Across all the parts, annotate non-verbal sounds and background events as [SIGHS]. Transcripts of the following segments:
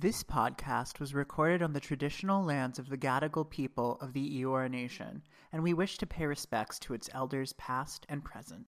This podcast was recorded on the traditional lands of the Gadigal people of the Eora Nation, and we wish to pay respects to its elders past and present.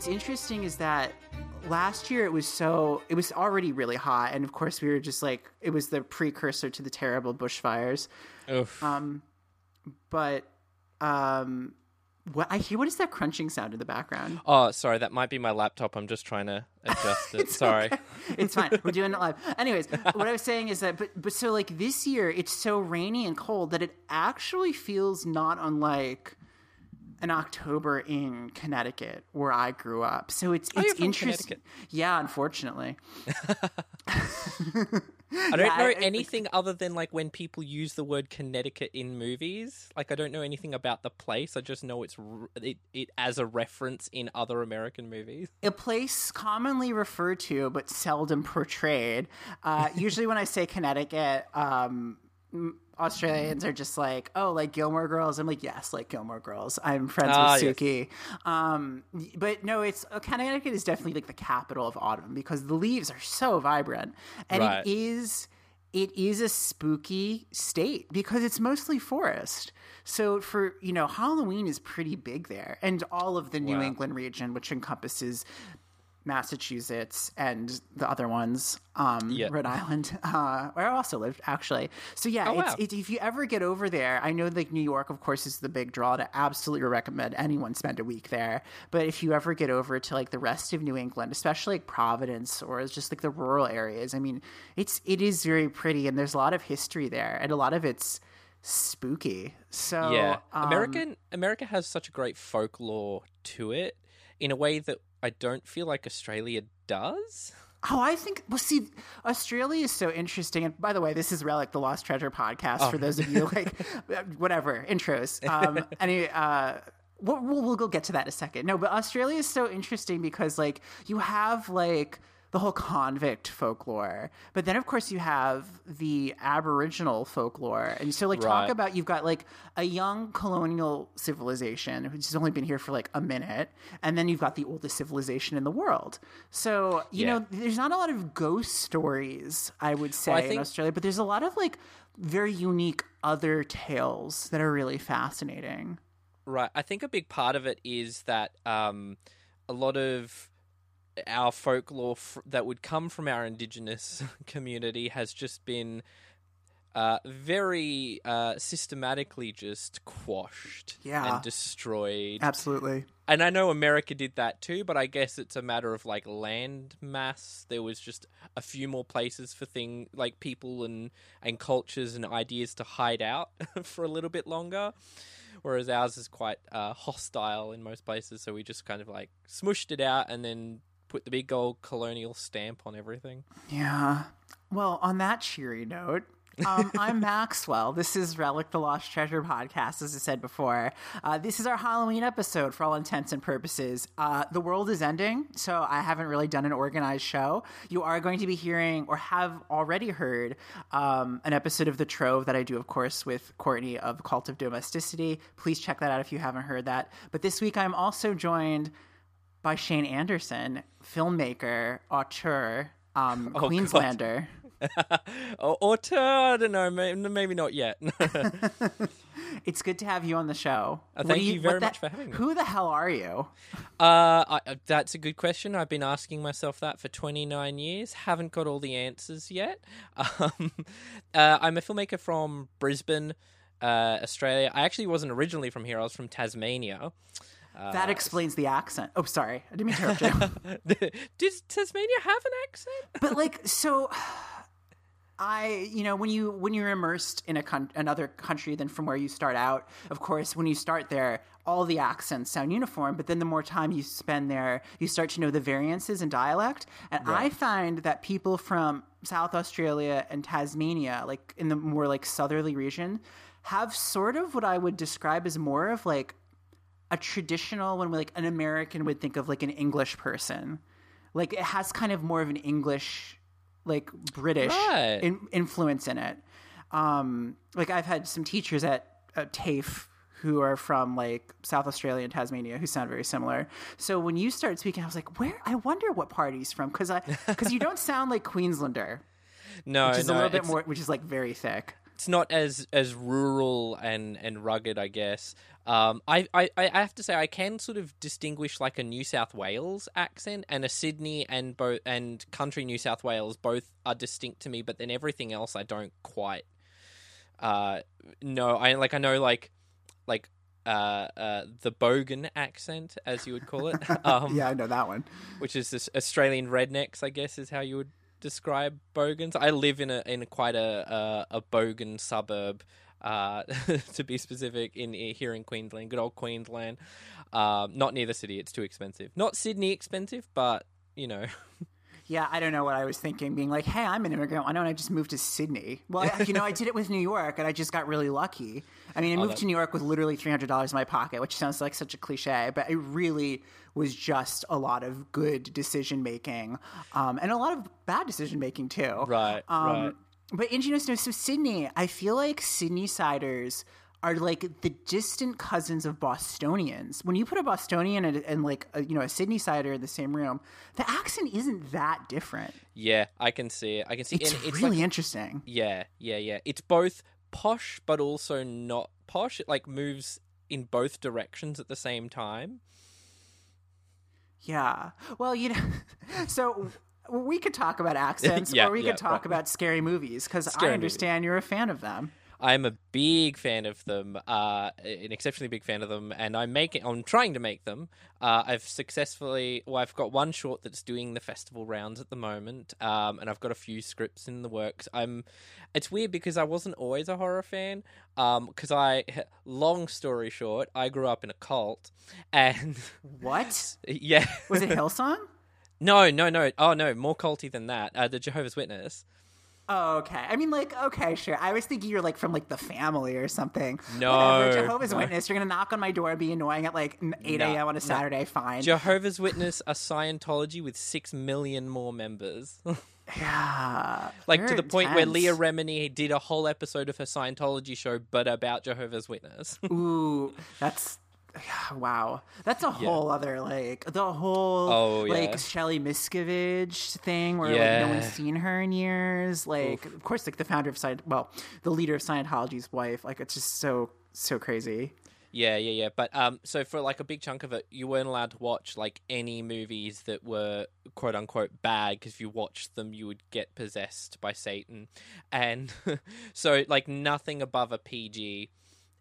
What's interesting is that last year it was so it was already really hot, and of course we were just like it was the precursor to the terrible bushfires. Oof. Um, but um, what I hear? What is that crunching sound in the background? oh, sorry, that might be my laptop. I'm just trying to adjust [LAUGHS] it. sorry. it's fine. We're doing it live. Anyways, what I was saying is that, but but so like this year, it's so rainy and cold that it actually feels not unlike an October in Connecticut where I grew up. So it's Oh, it's interesting. Yeah, unfortunately. [LAUGHS] [LAUGHS] I don't Yeah, know anything other than like when people use the word Connecticut in movies. Like I don't know anything about the place. I just know it's it, it as a reference in other American movies. a place commonly referred to but seldom portrayed. Uh, usually, when I say Connecticut, um, Australians are just like, "Oh, like Gilmore Girls." I'm like, "Yes, like Gilmore Girls." I'm friends Ah, with yes. Sookie. Um, but no, it's Connecticut is definitely like the capital of autumn because the leaves are so vibrant, and Right. it is. It is a spooky state because it's mostly forest. So for you know, Halloween is pretty big there, and all of the New Wow. England region, which encompasses Massachusetts and the other ones, um, Yeah. Rhode Island, [LAUGHS] uh, where I also lived actually. So yeah, Oh, it's, wow. it, if you ever get over there, I know like New York, of course, is the big draw. To absolutely recommend anyone spend a week there. But if you ever get over to like the rest of New England, especially like Providence or just like the rural areas, I mean, it's it is very pretty and there's a lot of history there and a lot of it's spooky. So yeah, um, American America has such a great folklore to it in a way that I don't feel like Australia does. Oh, I think. Well, see, Australia is so interesting. And by the way, this is Relic, the Lost Treasure podcast. For those of you like, [LAUGHS] whatever intros. Um, [LAUGHS] anyway, uh, we'll, we'll we'll go get to that in a second. No, but Australia is so interesting because like you have like the whole convict folklore, but then of course you have the Aboriginal folklore, and so like talk about you've got like a young colonial civilization which has only been here for like a minute, and then you've got the oldest civilization in the world. So you Yeah. know, there's not a lot of ghost stories, I would say, I in Australia, but there's a lot of like very unique other tales that are really fascinating. Right. I think a big part of it is that um, a lot of our folklore f- that would come from our indigenous [LAUGHS] community has just been uh, very uh, systematically just quashed Yeah. and destroyed. Absolutely. And I know America did that too, but I guess it's a matter of like land mass. There was just a few more places for thing like people and and cultures and ideas to hide out [LAUGHS] for a little bit longer. Whereas ours is quite uh, hostile in most places, so we just kind of like smushed it out and then put the big old colonial stamp on everything. Yeah. Well, on that cheery note, um, [LAUGHS] I'm Maxwell. This is Relic the Lost Treasure podcast, as I said before. Uh, this is our Halloween episode for all intents and purposes. Uh, the world is ending, so I haven't really done an organized show. You are going to be hearing, or have already heard, um, an episode of The Trove that I do, of course, with Courtney of Cult of Domesticity. Please check that out if you haven't heard that. But this week I'm also joined by Shane Anderson, filmmaker, auteur, um, Oh, Queenslander. [LAUGHS] or, or I don't know, maybe, maybe not yet. [LAUGHS] It's good to have you on the show. Uh, thank do you very what the- much for having me. Who the hell are you? Uh, I, uh, that's a good question. I've been asking myself that for 29 years. Haven't got all the answers yet. [LAUGHS] Um, uh, I'm a filmmaker from Brisbane, uh, Australia. I actually wasn't originally from here. I was from Tasmania. Uh, that explains the accent. Oh, sorry, I didn't mean to interrupt you. [LAUGHS] Does Tasmania have an accent? but like, [LAUGHS] so I, you know, when you when you're immersed in a con- another country than from where you start out, of course, when you start there, all the accents sound uniform. But then the more time you spend there, you start to know the variances in dialect. And I find that people from South Australia and Tasmania, like in the more like southerly region, have sort of what I would describe as more of like a traditional when like an American would think of like an English person. Like it has kind of more of an English like British Right. in, influence in it. Um, like I've had some teachers at, at TAFE who are from like South Australia and Tasmania who sound very similar. So when you start speaking, I was like, where? I wonder what part he's from because I because you don't sound like Queenslander, [LAUGHS] No, which is no, a little bit more, which is like very thick. It's not as as rural and and rugged, I guess. Um, I, I I have to say I can sort of distinguish like a New South Wales accent and a Sydney and both and country New South Wales both are distinct to me, but then everything else I don't quite. Uh, no, I like I know like like uh, uh, the Bogan accent, as you would call it. Um, [LAUGHS] Yeah, I know that one. which is this Australian rednecks, I guess, is how you would describe Bogans. I live in a in quite a a, a Bogan suburb, uh, [LAUGHS] to be specific, in here in Queensland, good old Queensland. Um, not near the city; it's too expensive. Not Sydney expensive, but you know, [LAUGHS] Yeah, I don't know what I was thinking, being like, "Hey, I'm an immigrant. Why don't I just move to Sydney?" Well, you know, I did it with New York, and I just got really lucky. I mean, I moved that- to New York with literally three hundred dollars in my pocket, which sounds like such a cliche, but it really was just a lot of good decision making, um, and a lot of bad decision making too. Right, Um, right. But in you know, so so Sydney, I feel like Sydney siders are like the distant cousins of Bostonians. When you put a Bostonian and, and like a, you know a Sydneysider in the same room, the accent isn't that different. yeah, I can see it. I can see It's, it's really like, interesting. yeah, yeah, yeah. It's both posh, but also not posh. It like moves in both directions at the same time. Yeah. Well, you know, [LAUGHS] so we could talk about [LAUGHS] accents, Yeah, or we yeah, could talk about scary movies because I understand you're a fan of them. I'm a big fan of them, uh, an exceptionally big fan of them, and I'm making, I'm trying to make them. Uh, I've successfully, well, I've got one short that's doing the festival rounds at the moment, um, and I've got a few scripts in the works. I'm, it's weird because I wasn't always a horror fan, because I, [LAUGHS] long story short, I grew up in a cult, and What [LAUGHS] yeah, was it? [LAUGHS] Hillsong? no, no, no, oh no, more culty than that. Uh, the Jehovah's Witness. Oh, okay. I mean, like, okay, sure. I was thinking you're like from like the family or something. No, Whatever. Jehovah's no. Witness. You're gonna knock on my door and be annoying at like eight No, a.m. on a Saturday. Fine. Jehovah's Witness a Scientology with six million more members. [LAUGHS] yeah. like to the point where. Leah Remini did a whole episode of her Scientology show, but about Jehovah's Witness. [LAUGHS] Ooh, that's [SIGHS] wow. That's a whole other like the whole Oh, yeah. like Shelly Miscavige thing where like no one's seen her in years. Like of course like the founder of Scient well, the leader of Scientology's wife. Like it's just so so crazy. yeah, yeah, yeah. But um, so for like a big chunk of it, you weren't allowed to watch like any movies that were quote unquote bad because if you watched them, you would get possessed by Satan, and [LAUGHS] so like nothing above a PG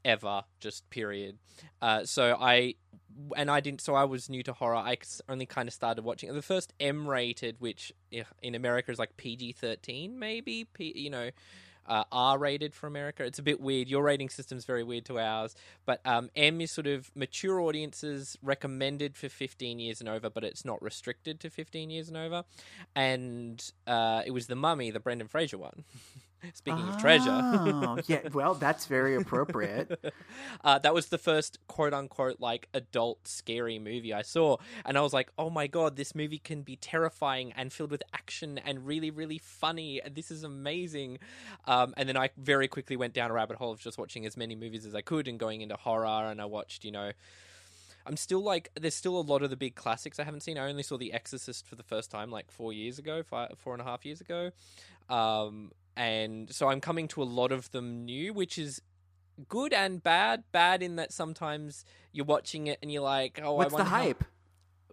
ever just period uh so i and i didn't so i was new to horror i only kind of started watching the first m rated which in america is like pg-13 maybe P, you know uh, R rated for America. It's a bit weird. Your rating system's very weird to ours, but um, M is sort of mature audiences recommended for 15 years and over, but it's not restricted to 15 years and over. And uh, it was the Mummy, the Brendan Fraser one. [LAUGHS] [LAUGHS] Speaking of treasure, Oh, yeah. [LAUGHS] Well, that's very appropriate. [LAUGHS] uh, that was the first quote unquote like adult scary movie I saw, and I was like, oh my god, this movie can be terrifying and filled with action and really really funny. and This is amazing. Um, and then I very quickly went down a rabbit hole of just watching as many movies as I could and going into horror, and I watched you know. I'm still like, there's still a lot of the big classics I haven't seen. I only saw The Exorcist for the first time like four years ago, five, four and a half years ago. Um, and so I'm coming to a lot of them new, which is good and bad. Bad in that sometimes you're watching it and you're like, oh, What's I the wonder how- hype?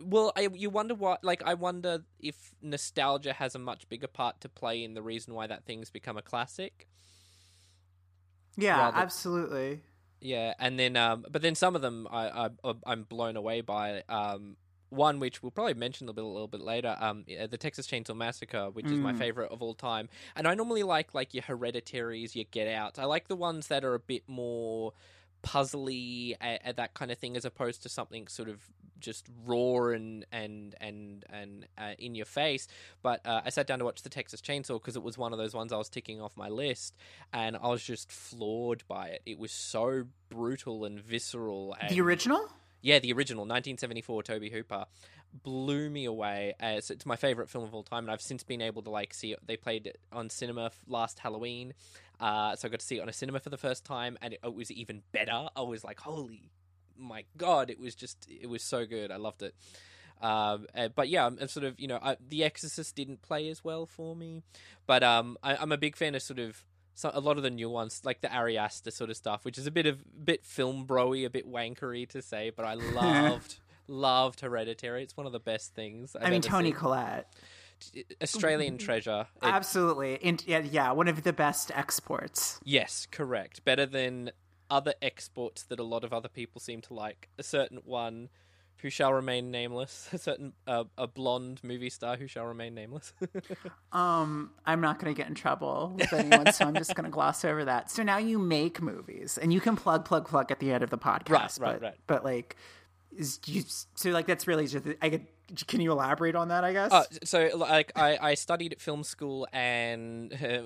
well, I, you wonder what, like, I wonder if nostalgia has a much bigger part to play in the reason why that thing's become a classic. Yeah, rather- absolutely. Yeah, and then um, but then some of them I, I I'm blown away by. Um, one which we'll probably mention a little bit, a little bit later, um, the Texas Chainsaw Massacre, which is my Mm. favorite of all time. And I normally like like your Hereditaries, your Get Out. I like the ones that are a bit more puzzly and, that kind of thing, as opposed to something sort of just raw and and and and uh, in your face. But uh, I sat down to watch the Texas Chainsaw because it was one of those ones I was ticking off my list, and I was just floored by it. It was so brutal and visceral. And The original? Yeah, the original 1974 Tobe Hooper blew me away. As it's my favorite film of all time, and I've since been able to like see it. They played it on cinema last Halloween, uh, so I got to see it on a cinema for the first time, and it, it was even better. I was like, holy my god! It was just, it was so good. I loved it. Um, uh, but yeah, I'm, sort of, you know, I, The Exorcist didn't play as well for me, but um, I, I'm a big fan of sort of so, a lot of the new ones, like the Ari Aster sort of stuff, which is a bit of a bit film broy, a bit wankery to say, but I [LAUGHS] loved loved Hereditary. It's one of the best things. I've I mean, Toni seen. Collette. Uh, Australian treasure. It- Absolutely. And, yeah, yeah, one of the best exports. yes, correct. Better than other exports that a lot of other people seem to like. A certain one who shall remain nameless. [LAUGHS] A certain uh, a blonde movie star who shall remain nameless. [LAUGHS] Um, I'm not going to get in trouble with anyone, so I'm just going to gloss over that. So now you make movies, and you can plug, plug, plug at the end of the podcast. Right, right, but, right. But like, is you, so like that's really just. I could. Can you elaborate on that? I guess. Uh, so like I, I studied at film school and uh,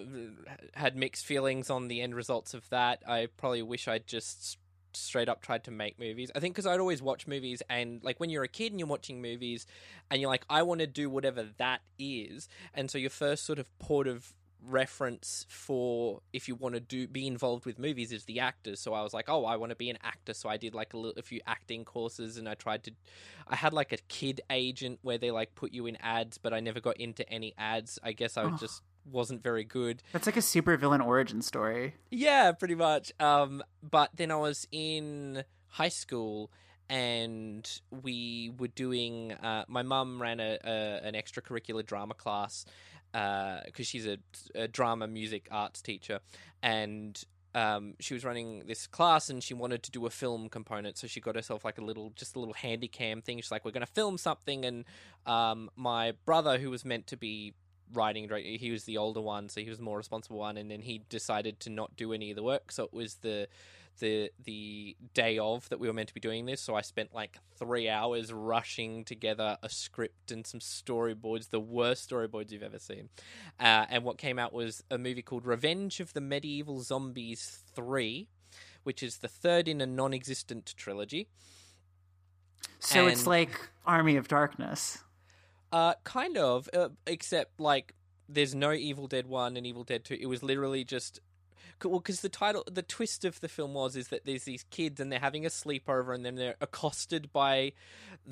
[LAUGHS] had mixed feelings on the end results of that. I probably wish I'd just straight up tried to make movies. I think because I'd always watch movies and like when you're a kid and you're watching movies and you're like I want to do whatever that is, and so your first sort of port of reference for if you want to do be involved with movies is the actors so i was like oh i want to be an actor so i did like a, little, a few acting courses and i tried to i had like a kid agent where they like put you in ads but i never got into any ads i guess i Oh. just wasn't very good That's like a super villain origin story. yeah, pretty much. Um, but then I was in high school and we were doing. Uh, my mum ran a, a an extracurricular drama class because she's a, a drama, music, arts teacher, and. Um, she was running this class and she wanted to do a film component, so she got herself like a little, just a little handy cam thing. She's like, "We're going to film something," and um, my brother, who was meant to be writing and directing. He was the older one, so he was the more responsible one, and then he decided to not do any of the work. So it was the the the day of that we were meant to be doing this. So I spent like three hours rushing together a script and some storyboards, the worst storyboards you've ever seen. Uh, and what came out was a movie called Revenge of the Medieval Zombies Three. Which is the third in a non-existent trilogy. So it's like Army of Darkness. Uh, kind of, uh, except like there's no Evil Dead One and Evil Dead Two. It was literally just well, because the title, the twist of the film was is that there's these kids and they're having a sleepover and then they're accosted by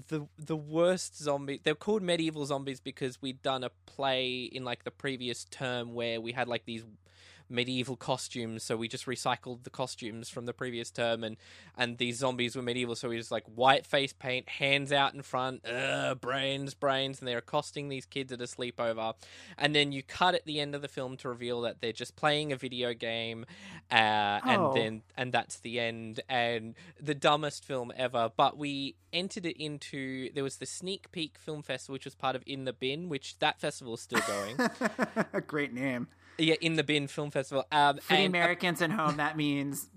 the the worst zombie. They're called medieval zombies because we'd done a play in like the previous term where we had like these medieval costumes so we just recycled the costumes from the previous term and and these zombies were medieval so we just like white face paint hands out in front uh, brains brains and they're accosting these kids at a sleepover and then you cut at the end of the film to reveal that they're just playing a video game uh, Oh. and then and that's the end and the dumbest film ever but we entered it into there was the sneak peek film festival which was part of in the bin which that festival is still going A [LAUGHS] Great name. Yeah in the bin film festival um For the and- Americans at home, that means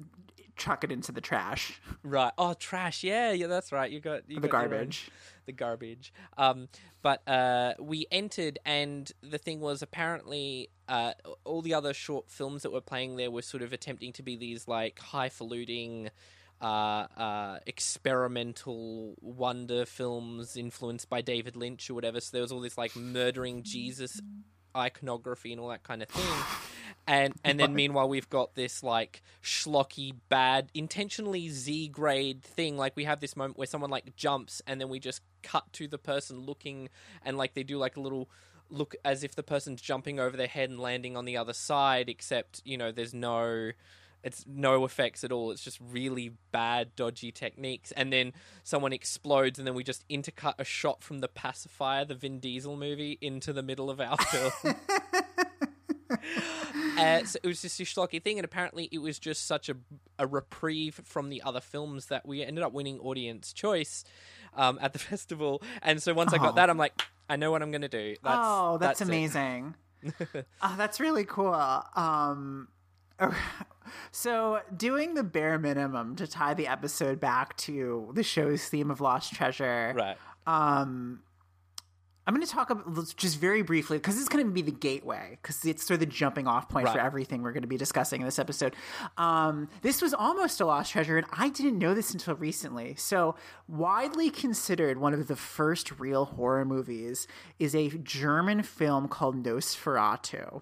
chuck it into the trash, Right. Oh, trash. Yeah, yeah, that's right. You got you the got garbage. the garbage. Um, but uh, we entered, and the thing was apparently uh, all the other short films that were playing there were sort of attempting to be these like highfalutin. Uh, uh, experimental wonder films influenced by David Lynch or whatever. So there was all this like murdering Jesus iconography and all that kind of thing. And and then meanwhile we've got this like schlocky bad intentionally Z grade thing. Like we have this moment where someone like jumps and then we just cut to the person looking and like they do like a little look as if the person's jumping over their head and landing on the other side, except, you know, there's no it's no effects at all. It's just really bad, dodgy techniques. And then someone explodes, and then we just intercut a shot from the pacifier, the Vin Diesel movie, into the middle of our film. [LAUGHS] uh, so it was just a schlocky thing, and apparently it was just such a a reprieve from the other films that we ended up winning audience choice um, at the [LAUGHS] festival. And so once I Oh. got that, I'm like, I know what I'm going to do. That's, oh, that's, it. amazing. oh, [LAUGHS] that's really cool. Um, so doing the bare minimum to tie the episode back to the show's theme of lost treasure. Right. Um, I'm going to talk about just very briefly because this is going to be the gateway because it's sort of the jumping off point for everything we're going to be discussing in this episode. Um, this was almost a lost treasure, and I didn't know this until recently. So, widely considered one of the first real horror movies is a German film called Nosferatu.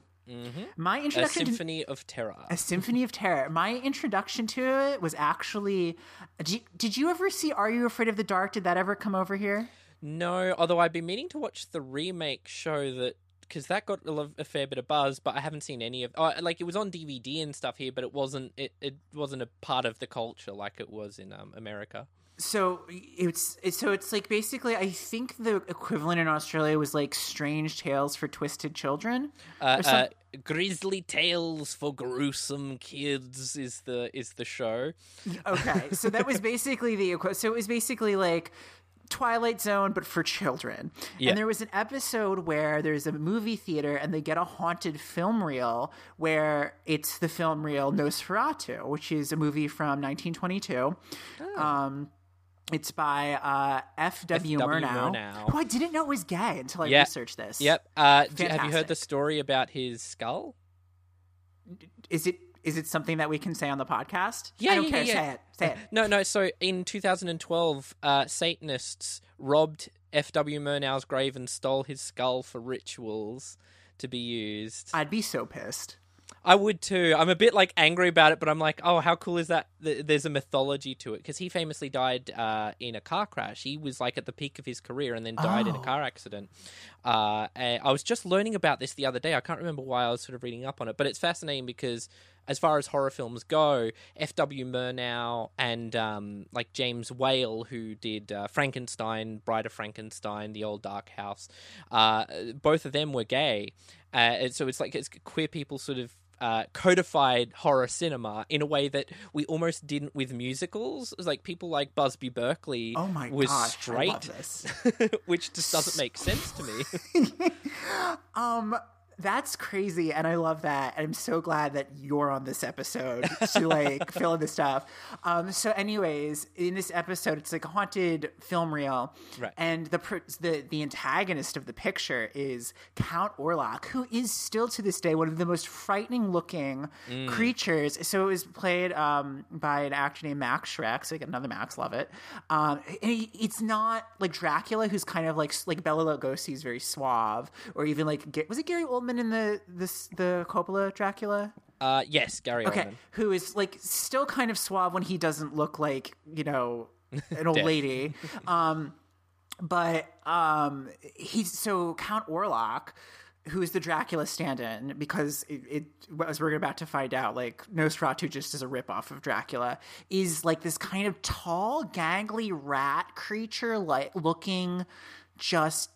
My A introduction to Symphony of Terror. a Symphony of Terror. My introduction to it was actually. Did you, did you ever see Are You Afraid of the Dark? Did that ever come over here? No, although I've been meaning to watch the remake show that because that got a, a fair bit of buzz, but I haven't seen any of. Oh, like it was on DVD and stuff here, but it wasn't. It, it wasn't a part of the culture like it was in um, America. So it's it's- so it's like basically I think the equivalent in Australia was like Strange Tales for Twisted Children. Uh, some- uh, Grisly Tales for Gruesome Kids is the is the show. Okay, so that was [LAUGHS] basically the so it was basically like Twilight Zone but for children. Yeah. And there was an episode where there's a movie theater and they get a haunted film reel where it's the film reel Nosferatu, which is a movie from 1922. Um it's by uh, F.W. Murnau, Murnau. who I didn't know was gay until I Yeah. researched this. Yep. Uh, do, have you heard the story about his skull? Is it is it something that we can say on the podcast? Yeah, I don't yeah, care. yeah, Say it. Say it. No, no. So in 2012, uh, Satanists robbed F.W. Murnau's grave and stole his skull for rituals to be used. I'd be so pissed. I would too. I'm a bit like angry about it, but I'm like, oh, how cool is that? There's a mythology to it because he famously died uh, in a car crash. He was like at the peak of his career and then died in a Oh. car accident. Uh, and I was just learning about this the other day. I can't remember why I was sort of reading up on it, but it's fascinating because as far as horror films go, F.W. Murnau and um, like James Whale, who did uh, Frankenstein, Bride of Frankenstein, The Old Dark House, uh, both of them were gay. Uh, and so it's like it's queer people sort of uh, codified horror cinema in a way that we almost didn't with musicals. It was like people like Busby Berkeley Oh my was gosh, straight, [LAUGHS] which just doesn't make sense to me. [LAUGHS] Um, that's crazy, and I love that. And I'm so glad that you're on this episode to [LAUGHS] like fill in the stuff. Um, so, anyways, in this episode, it's like a haunted film reel, Right. And the the the antagonist of the picture is Count Orlok, who is still to this day one of the most frightening looking creatures. So it was played um, by an actor named Max Schreck. So like another Max, love it. Um, and he, it's not like Dracula, who's kind of like like Bela Lugosi is very suave, or even like was it Gary Oldman in the this the Coppola Dracula? Uh, yes, Gary Okay, Oldman. who is like still kind of suave when he doesn't look like you know an old [LAUGHS] lady. Um, but um, he's so Count Orlok, who is the Dracula stand-in, because it, it as we're about to find out, like Nosferatu just is a ripoff of Dracula, is like this kind of tall, gangly rat creature, like looking just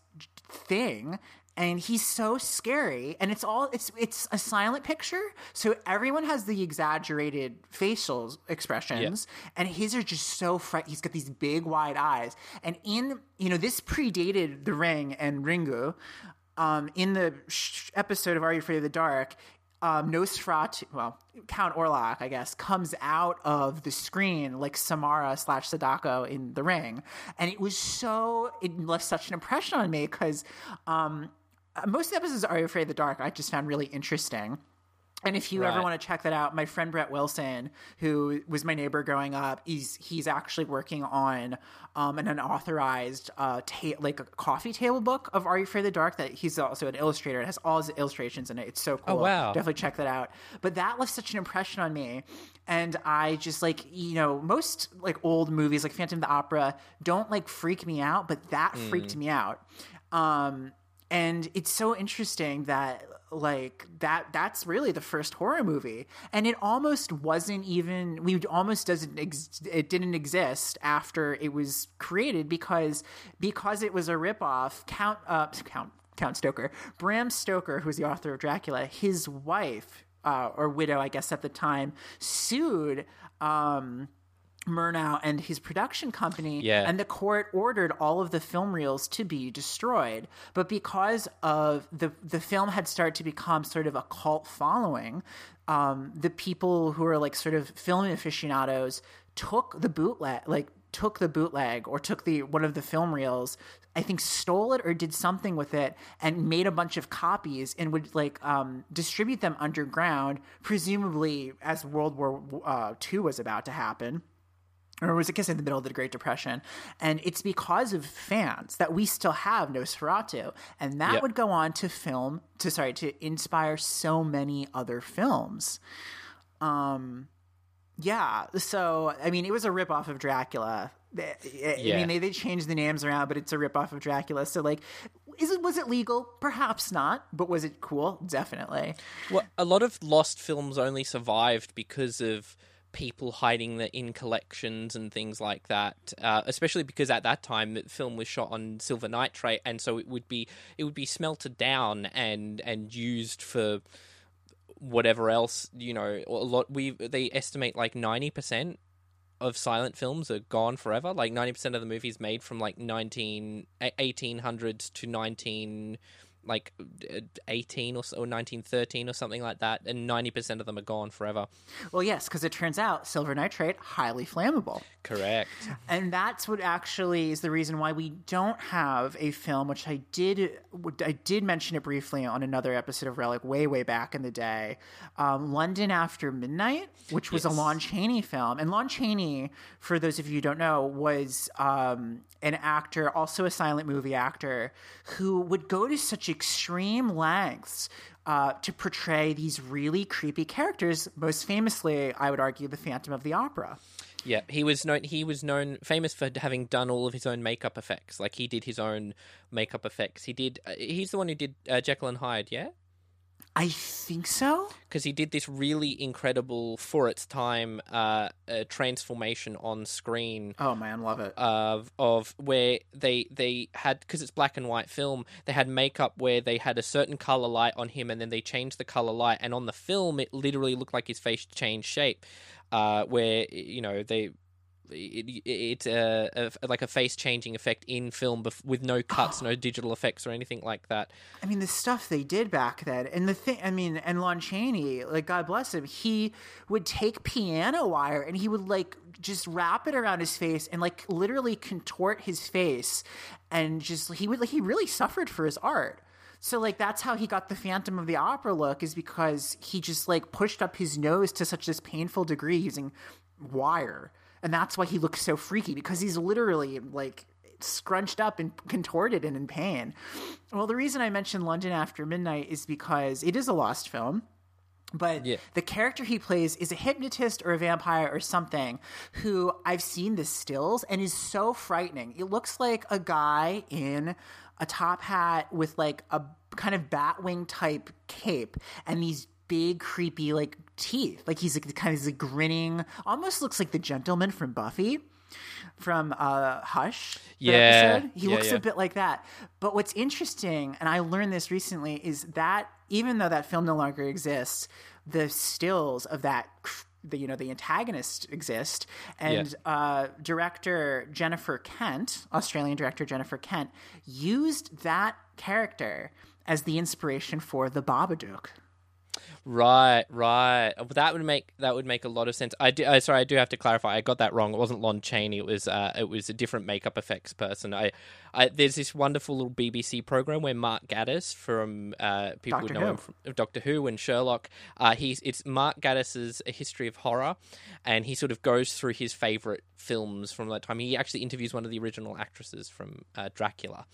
thing and he's so scary and it's all it's it's a silent picture so everyone has the exaggerated facial expressions and his are just so fright he's got these big wide eyes. And in you know this predated the ring and ringu um in the sh- episode of are you afraid of the dark um, Nosferatu, well, Count Orlok, I guess, comes out of the screen like Samara slash Sadako in The Ring, and it was so it left such an impression on me because um, uh, most of the episodes of Are You Afraid of the Dark I just found really interesting. And if you ever want to check that out, my friend Brett Wilson, who was my neighbor growing up, he's he's actually working on um, an unauthorized uh, ta- like a coffee table book of Are You Afraid of the Dark. That he's also an illustrator. It has all his illustrations in it. It's so cool. Oh, wow. Definitely check that out. But that left such an impression on me, and I just like you know most like old movies like Phantom of the Opera don't like freak me out, but that Mm. freaked me out. Um, and it's so interesting that like that that's really the first horror movie and it almost wasn't even we almost doesn't ex- it didn't exist after it was created because because it was a ripoff count uh count count stoker bram stoker who's the author of dracula his wife uh, or widow, I guess at the time, sued. Um, Murnau and his production company, Yeah. and the court ordered all of the film reels to be destroyed. But because of the the film had started to become sort of a cult following, um, the people who are like sort of film aficionados took the bootleg, like took the bootleg or took the one of the film reels. I think stole it or did something with it and made a bunch of copies and would like um, distribute them underground, presumably as World War uh, II was about to happen or was it guess in the middle of the Great Depression? And it's because of fans that we still have Nosferatu, and that Yep. would go on to film to sorry to inspire so many other films. Um, yeah. So I mean, it was a ripoff of Dracula. I I Yeah. mean, they, they changed the names around, but it's a ripoff of Dracula. So like, is it was it legal? Perhaps not, but was it cool? Definitely. Well, a lot of lost films only survived because of people hiding them in collections and things like that. Uh, especially because at that time, the film was shot on silver nitrate, and so it would be it would be smelted down and and used for whatever else. You know, a lot. We they estimate like ninety percent of silent films are gone forever. Like 90% of the movies made from like 19 1800s to 19 like uh, 18 or so, or 1913 or something like that and 90% of them are gone forever. Well, yes, because it turns out silver nitrate highly flammable. Correct. and that's what actually is the reason why we don't have a film which i did I did mention it briefly on another episode of relic way way back in the day um, london after midnight which was a lon chaney film and lon chaney for those of you who don't know was um, an actor also a silent movie actor who would go to such extreme lengths uh, to portray these really creepy characters most famously i would argue the phantom of the opera Yeah, he was known he was known famous for having done all of his own makeup effects. Like he did his own makeup effects. He did uh, he's the one who did uh, Jekyll and Hyde, yeah? I think so. because he did this really incredible for its time uh, uh, transformation on screen Oh man, love it. of of where they they had because it's black and white film they had makeup where they had a certain color light on him and then they changed the color light and on the film it literally looked like his face changed shape uh, where you know they it, it's a, a, like a face changing effect in film bef- with no cuts, no oh. digital effects or anything like that. I mean, the stuff they did back then, and the thing. I mean, and Lon Chaney, like God bless him, he would take piano wire and he would like just wrap it around his face and like literally contort his face, and just he would like he really suffered for his art. So like that's how he got the Phantom of the Opera look is because he just like pushed up his nose to such this painful degree using wire. And that's why he looks so freaky because he's literally like scrunched up and contorted and in pain. Well, the reason I mentioned London After Midnight is because it is a lost film. But Yeah. the character he plays is a hypnotist or a vampire or something who I've seen the stills and is so frightening. It looks like a guy in a top hat with like a kind of batwing type cape and these big creepy like teeth. Like he's like kind of like grinning, almost looks like the gentleman from Buffy from uh Hush. Yeah. episode. He Yeah, looks yeah. a bit like that. But what's interesting, and I learned this recently, is that even though that film no longer exists, the stills of that the you know the antagonist exist and uh, director jennifer kent australian director jennifer kent used that character as the inspiration for the babadook Right, right. Uh, That would make that would make a lot of sense. I do. Uh, sorry, I do have to clarify. I got that wrong. It wasn't Lon Chaney. It was uh, it was a different makeup effects person. I, I there's this wonderful little BBC program where Mark Gatiss from uh, people Doctor would know Who. him from Doctor Who and Sherlock. Uh, he's it's Mark Gatiss's A History of Horror, and he sort of goes through his favorite films from that time. He actually interviews one of the original actresses from uh, Dracula.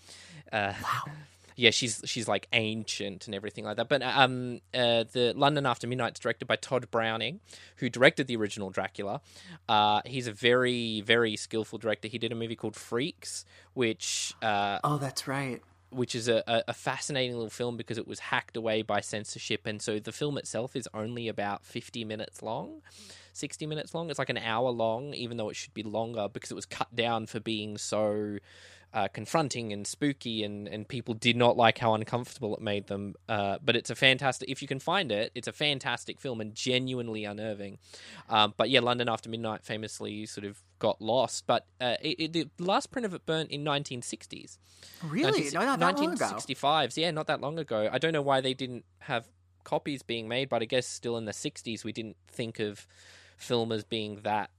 Uh, wow. Yeah, she's she's like ancient and everything like that. But um, uh, the London After Midnight is directed by Tod Browning, who directed the original Dracula. Uh, he's a very very skillful director. He did a movie called Freaks, which uh, oh that's right which is a, a, a fascinating little film because it was hacked away by censorship, and so the film itself is only about fifty minutes long. 60 minutes long. It's like an hour long, even though it should be longer because it was cut down for being so uh, confronting and spooky, and, and people did not like how uncomfortable it made them. Uh, but it's a fantastic, if you can find it, it's a fantastic film and genuinely unnerving. Um, but yeah, London After Midnight famously sort of got lost, but uh, it, it, the last print of it burnt in 1960s. Really? 19, no, not that long ago. 1965s, yeah, not that long ago. I don't know why they didn't have copies being made, but I guess still in the 60s we didn't think of film as being that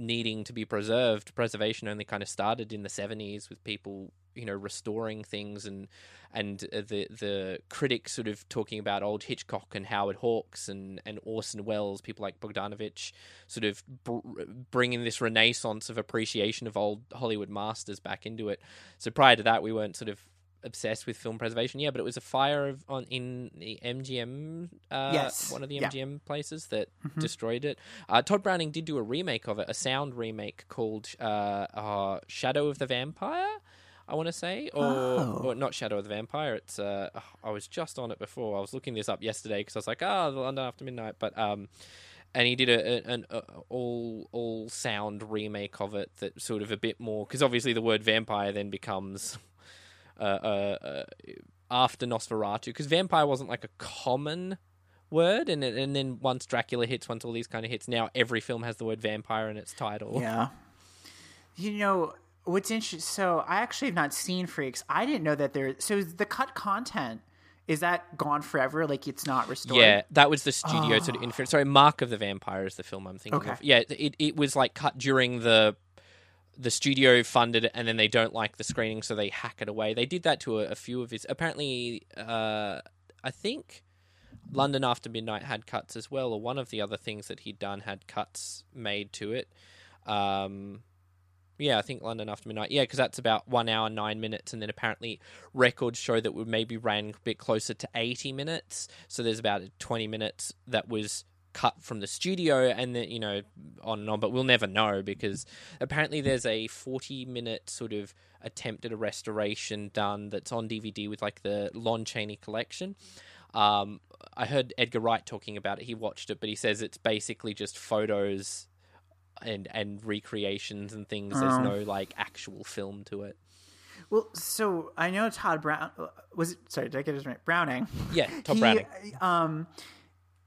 needing to be preserved. Preservation only kind of started in the 70s with people, you know, restoring things and and uh, the the critics sort of talking about old Hitchcock and Howard Hawks and and Orson Welles, people like Bogdanovich, sort of br- bringing this renaissance of appreciation of old Hollywood masters back into it. So prior to that, we weren't sort of obsessed with film preservation. Yeah, but it was a fire of, on in the MGM, uh, Yes. one of the Yeah. MGM places that Mhm. destroyed it. Uh, Tod Browning did do a remake of it, a sound remake called uh, uh, Shadow of the Vampire. I want to say, or, Oh. or not Shadow of the Vampire. It's uh, oh, I was just on it before. I was looking this up yesterday because I was like, oh, the London After Midnight, but um, and he did a, a- an a, all all sound remake of it that sort of a bit more because obviously the word vampire then becomes uh, uh, uh, after Nosferatu because vampire wasn't like a common word and and then once Dracula hits once all these kind of hits now every film has the word vampire in its title Yeah. You know what's interesting? So I actually have not seen Freaks. I didn't know that there. So the cut content is that gone forever? Like it's not restored. Yeah, that was the studio sort of influence. Sorry, Mark of the Vampire is the film I'm thinking Okay. of. Yeah, it it was like cut during the the studio funded it, and then they don't like the screening, so they hack it away. They did that to a, a few of his. Apparently, uh, I think London After Midnight had cuts as well, or one of the other things that he'd done had cuts made to it. Um, yeah, I think London After Midnight. Yeah, because that's about one hour nine minutes, and then apparently records show that we maybe ran a bit closer to eighty minutes. So there's about twenty minutes that was cut from the studio, and then you know on and on. But we'll never know because apparently there's a forty minute sort of attempt at a restoration done that's on DVD with like the Lon Chaney collection. Um, I heard Edgar Wright talking about it. He watched it, but he says it's basically just photos and and recreations and things. There's Oh. no like actual film to it. Well, so I know Tod Brown was it. Sorry, did I get his right? Browning. Yeah, Tod He, Browning. Um,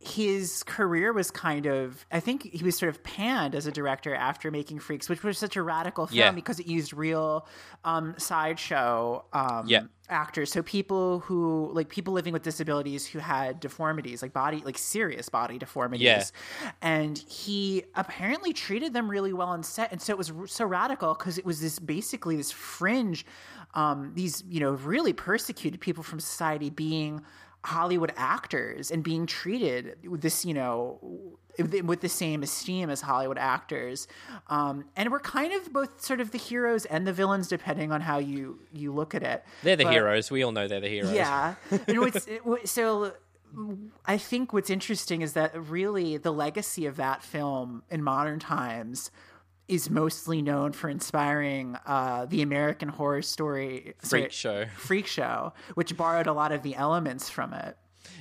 his career was kind of I think he was sort of panned as a director after making Freaks, which was such a radical film Yeah. because it used real um, sideshow um, Yeah. actors. So people who like people living with disabilities who had deformities, like body like serious body deformities. Yeah. And he apparently treated them really well on set. And so it was r- so radical because it was this basically this fringe, um, these, you know, really persecuted people from society being Hollywood actors and being treated with this, you know, with the same esteem as Hollywood actors, um, and we're kind of both sort of the heroes and the villains, depending on how you you look at it. They're the But- heroes. We all know they're the heroes. yeah. [LAUGHS] And what's, it- so I think what's interesting is that really the legacy of that film in modern times is mostly known for inspiring uh, the American Horror Story sorry, Freak show. Freak Show, which borrowed a lot of the elements from it.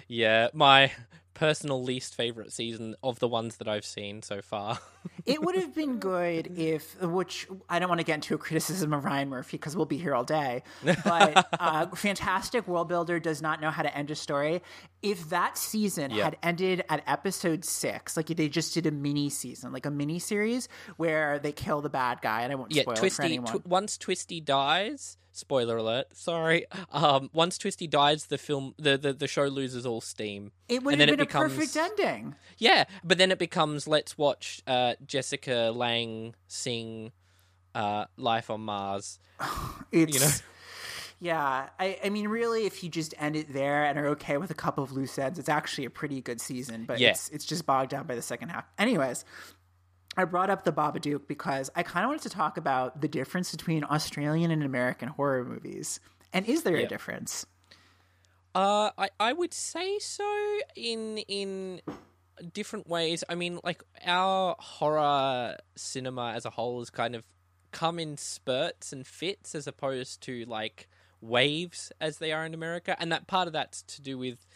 Yeah, my personal least favorite season of the ones that I've seen so far. [LAUGHS] It would have been [LAUGHS] good if, which I don't want to get into a criticism of Ryan Murphy because we'll be here all day, [LAUGHS] but uh, fantastic world builder does not know how to end a story. If that season Yeah. had ended at episode six, like they just did a mini season, like a mini series where they kill the bad guy, and I won't yeah, spoil it for anyone. Tw- once Twisty dies, spoiler alert. Sorry. Um, once Twisty dies, the film, the the, the show loses all steam. it would and have then been it becomes- a perfect ending. Yeah, but then it becomes let's watch uh, Jessica Lange sing uh, "Life on Mars." [SIGHS] It's, know? Yeah, I, I mean, really, if you just end it there and are okay with a couple of loose ends, it's actually a pretty good season. But Yeah. it's it's just bogged down by the second half. Anyways, I brought up the Babadook because I kind of wanted to talk about the difference between Australian and American horror movies. And is there a difference? Uh, I I would say so in in different ways. I mean, like our horror cinema as a whole has kind of come in spurts and fits as opposed to like waves as they are in America, and that part of that's to do with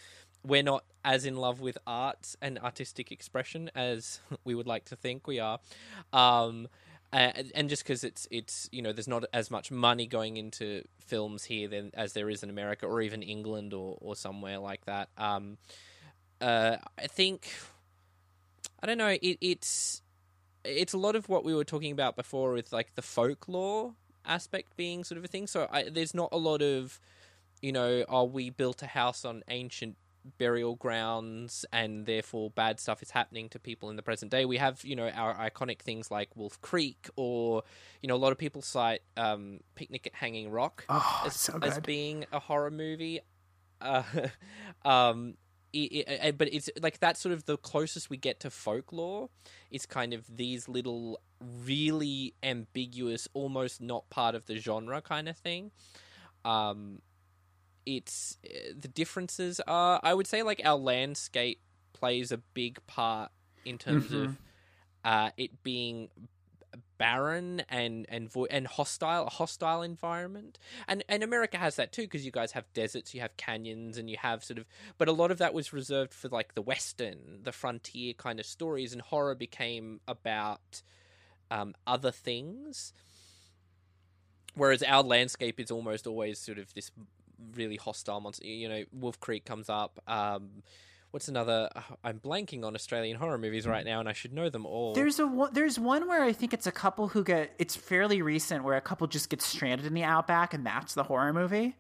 we're not as in love with art and artistic expression as [LAUGHS] we would like to think we are. Um, and, and just because it's it's you know there's not as much money going into films here than as there is in America or even England or or somewhere like that. Um, uh, I think I don't know. It, it's it's a lot of what we were talking about before with like the folklore aspect being sort of a thing. So I, there's not a lot of you know, oh, we built a house on ancient burial grounds and therefore bad stuff is happening to people in the present day. We have, you know, our iconic things like Wolf Creek or, you know, a lot of people cite um, Picnic at Hanging Rock Oh, as, so as being a horror movie. Uh, [LAUGHS] um, it, it, but it's like that's sort of the closest we get to folklore. It's kind of these little really ambiguous, almost not part of the genre kind of thing. Um, it's uh, the differences are I would say like our landscape plays a big part in terms of uh, it being barren and and vo- and hostile a hostile environment. And and America has that too because you guys have deserts you have canyons and you have sort of but a lot of that was reserved for like the western the frontier kind of stories and horror became about um, other things. Whereas our landscape is almost always sort of this really hostile monster you know Wolf Creek comes up um what's another uh, I'm blanking on Australian horror movies right mm. now and I should know them all There's a one- there's one where I think it's a couple who get it's fairly recent where a couple just gets stranded in the outback and that's the horror movie.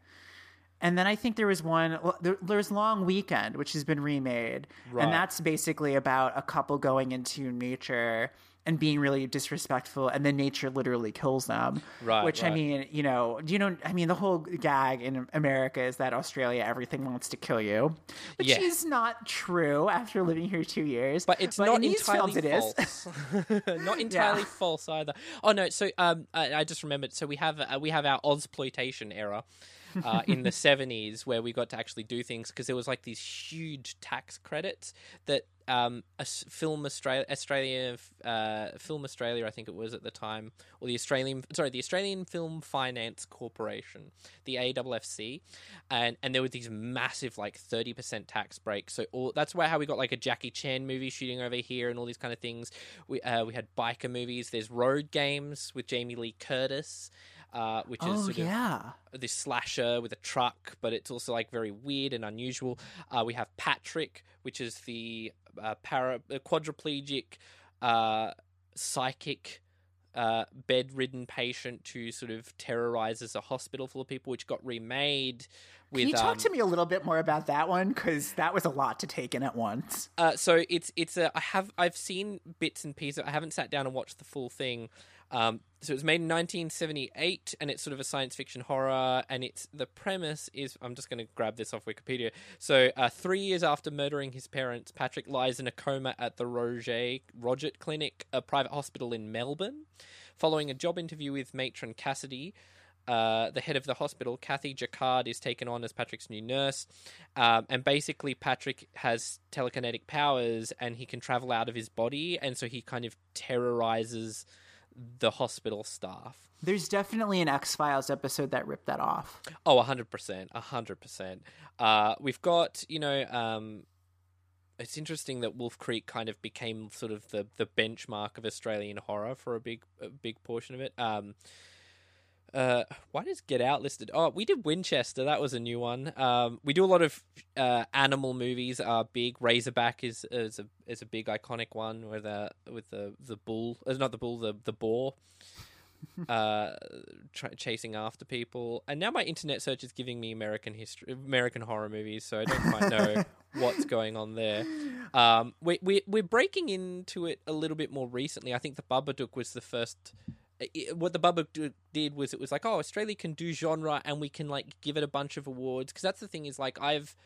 And then I think there was one there, there's Long Weekend which has been remade Right. and that's basically about a couple going into nature and being really disrespectful and then nature literally kills them. Right, Which I mean, you know, do you know I mean the whole gag in America is that Australia everything wants to kill you. Which Yeah. is not true after living here 2 years. but it's not in entirely films it is. false. [LAUGHS] [LAUGHS] not entirely false either. Oh no! So um, I, I just remembered. So we have uh, we have our Ozploitation era. Uh, in the [LAUGHS] 70s, where we got to actually do things because there was like these huge tax credits that um, a Film Australia, Australia, uh, Film Australia, I think it was at the time, or the Australian, sorry, the Australian Film Finance Corporation, the AFFC, and and there were these massive like thirty percent tax breaks. So all that's why how we got like a Jackie Chan movie shooting over here and all these kind of things. We uh, we had biker movies. There's Road Games with Jamie Lee Curtis. Uh, which is Oh sort yeah. of this slasher with a truck, but it's also like very weird and unusual. Uh, we have Patrick, which is the uh, para uh, quadriplegic, uh, psychic, uh, bedridden patient who sort of terrorizes a hospital full of people, which got remade. With, Can you talk um, to me a little bit more about that one? Because that was a lot to take in at once. Uh, so it's it's a I have I've seen bits and pieces. I haven't sat down and watched the full thing. Um, so it was made in 1978, and it's sort of a science fiction horror. And it's the premise is I'm just going to grab this off Wikipedia. So uh, three years after murdering his parents, Patrick lies in a coma at the Roger Roget Clinic, a private hospital in Melbourne. Following a job interview with matron Cassidy, uh, the head of the hospital, Kathy Jacquard, is taken on as Patrick's new nurse. Um, and basically, Patrick has telekinetic powers and he can travel out of his body. And so he kind of terrorizes the hospital staff. There's definitely an X Files episode that ripped that off. Oh, 100%. 100%. Uh, we've got, you know, um, it's interesting that Wolf Creek kind of became sort of the, the benchmark of Australian horror for a big a big portion of it. Um, uh, why does Get Out listed? Oh, we did Winchester. That was a new one. Um, we do a lot of uh, animal movies. Are big. Razorback is is a is a big iconic one where the with the the bull, uh, not the bull, the the boar, [LAUGHS] uh, tra- chasing after people. And now my internet search is giving me American history, American horror movies. So I don't quite know [LAUGHS] what's going on there. Um, we we we're breaking into it a little bit more recently. I think the Babadook was the first it, what the Babadook did was it was like, oh, Australia can do genre and we can like give it a bunch of awards because that's the thing is like I've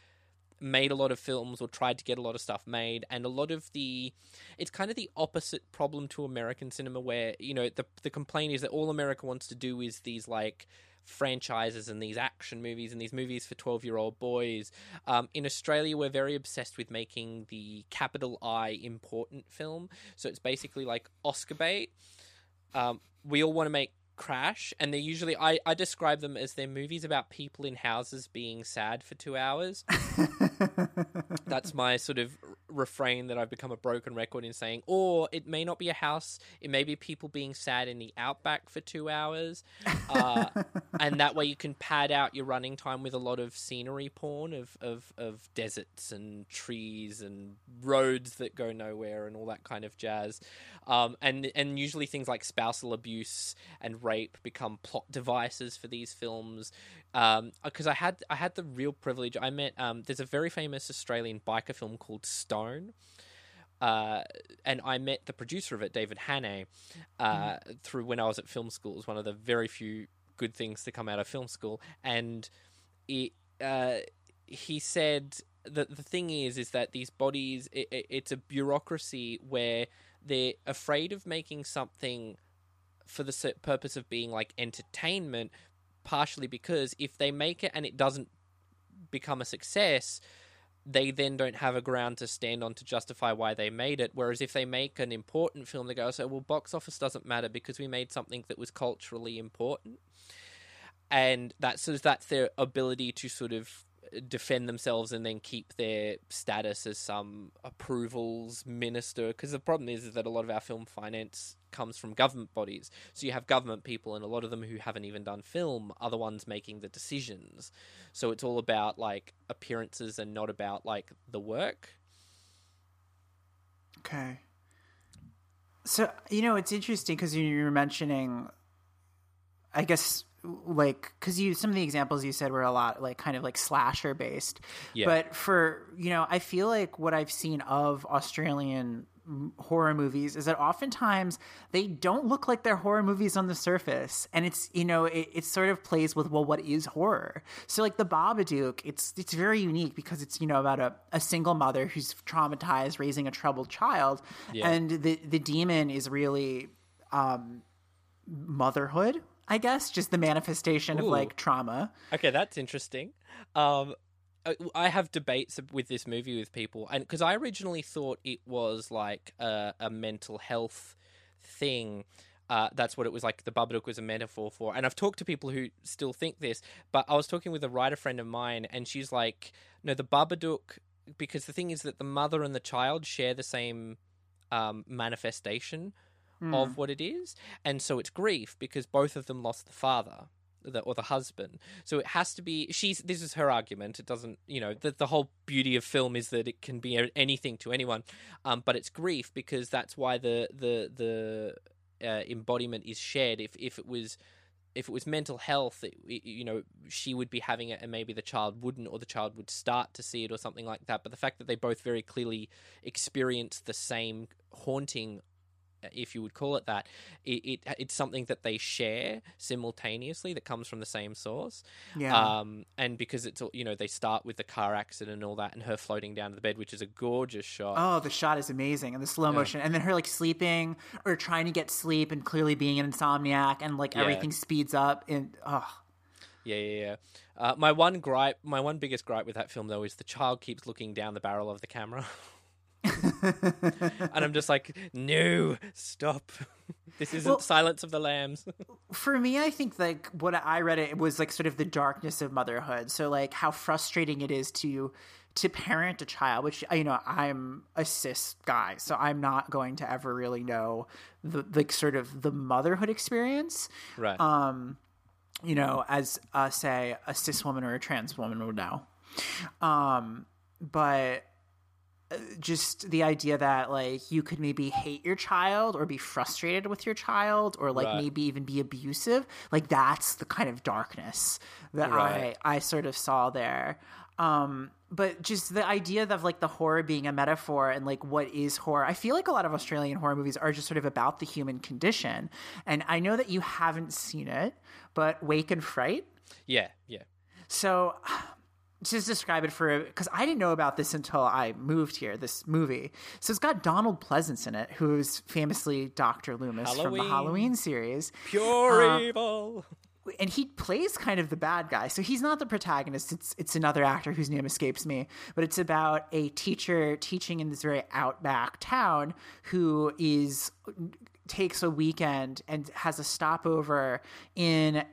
made a lot of films or tried to get a lot of stuff made and a lot of the it's kind of the opposite problem to American cinema where you know the the complaint is that all America wants to do is these like franchises and these action movies and these movies for 12 year old boys. Um, in Australia, we're very obsessed with making the capital I important film. So it's basically like Oscar bait. Um, we all want to make Crash, and they're usually, I, I describe them as they're movies about people in houses being sad for two hours. [LAUGHS] That's my sort of refrain that I've become a broken record in saying. Or it may not be a house; it may be people being sad in the outback for two hours, uh, [LAUGHS] and that way you can pad out your running time with a lot of scenery porn of of of deserts and trees and roads that go nowhere and all that kind of jazz. Um, and and usually things like spousal abuse and rape become plot devices for these films. Because um, I had I had the real privilege. I met um, there's a very famous Australian biker film called Stone. Uh, and I met the producer of it, David Hannay, uh, mm. through when I was at film school. It was one of the very few good things to come out of film school, and it, uh, he said that the thing is, is that these bodies, it, it's a bureaucracy where they're afraid of making something for the purpose of being like entertainment, partially because if they make it and it doesn't become a success, they then don't have a ground to stand on to justify why they made it. Whereas if they make an important film, they go, so well, box office doesn't matter because we made something that was culturally important. And that's that's their ability to sort of uh, defend themselves and then keep their status as some approvals minister. Because the problem is, is that a lot of our film finance comes from government bodies. So you have government people, and a lot of them who haven't even done film are the ones making the decisions. So it's all about like appearances and not about like the work. Okay. So you know it's interesting because you were mentioning, I guess like because you some of the examples you said were a lot like kind of like slasher based yeah. but for you know i feel like what i've seen of australian horror movies is that oftentimes they don't look like they're horror movies on the surface and it's you know it, it sort of plays with well what is horror so like the babadook it's it's very unique because it's you know about a, a single mother who's traumatized raising a troubled child yeah. and the the demon is really um motherhood I guess, just the manifestation Ooh. of like trauma. Okay, that's interesting. Um, I have debates with this movie with people, and because I originally thought it was like a, a mental health thing. Uh, that's what it was like. The Babadook was a metaphor for, and I've talked to people who still think this. But I was talking with a writer friend of mine, and she's like, "No, the Babadook." Because the thing is that the mother and the child share the same um, manifestation mm. of what it is. And so it's grief because both of them lost the father. The, or the husband. So it has to be. She's. This is her argument. It doesn't. You know. The, the whole beauty of film is that it can be anything to anyone, um, but it's grief because that's why the the the uh, embodiment is shared. If if it was if it was mental health, it, it, you know, she would be having it, and maybe the child wouldn't, or the child would start to see it, or something like that. But the fact that they both very clearly experience the same haunting if you would call it that, it, it, it's something that they share simultaneously that comes from the same source. Yeah. Um, and because it's you know they start with the car accident and all that, and her floating down to the bed, which is a gorgeous shot. Oh, the shot is amazing, and the slow motion, yeah. and then her like sleeping or trying to get sleep, and clearly being an insomniac, and like yeah. everything speeds up, and oh. Yeah, yeah, yeah. Uh, my one gripe, my one biggest gripe with that film though, is the child keeps looking down the barrel of the camera. [LAUGHS] [LAUGHS] and I'm just like, no, stop. [LAUGHS] This isn't well, Silence of the Lambs. [LAUGHS] for me, I think like what I read it, it was like sort of the darkness of motherhood. So like how frustrating it is to to parent a child, which you know I'm a cis guy, so I'm not going to ever really know the like sort of the motherhood experience. Right. Um, you know, as uh, say a cis woman or a trans woman would know. Um, but just the idea that like you could maybe hate your child or be frustrated with your child or like right. maybe even be abusive like that's the kind of darkness that right. i i sort of saw there um but just the idea of like the horror being a metaphor and like what is horror i feel like a lot of australian horror movies are just sort of about the human condition and i know that you haven't seen it but wake in fright yeah yeah so just describe it for because I didn't know about this until I moved here. This movie, so it's got Donald Pleasence in it, who's famously Doctor Loomis Halloween. from the Halloween series, pure um, evil, and he plays kind of the bad guy. So he's not the protagonist. It's it's another actor whose name escapes me, but it's about a teacher teaching in this very outback town who is takes a weekend and has a stopover in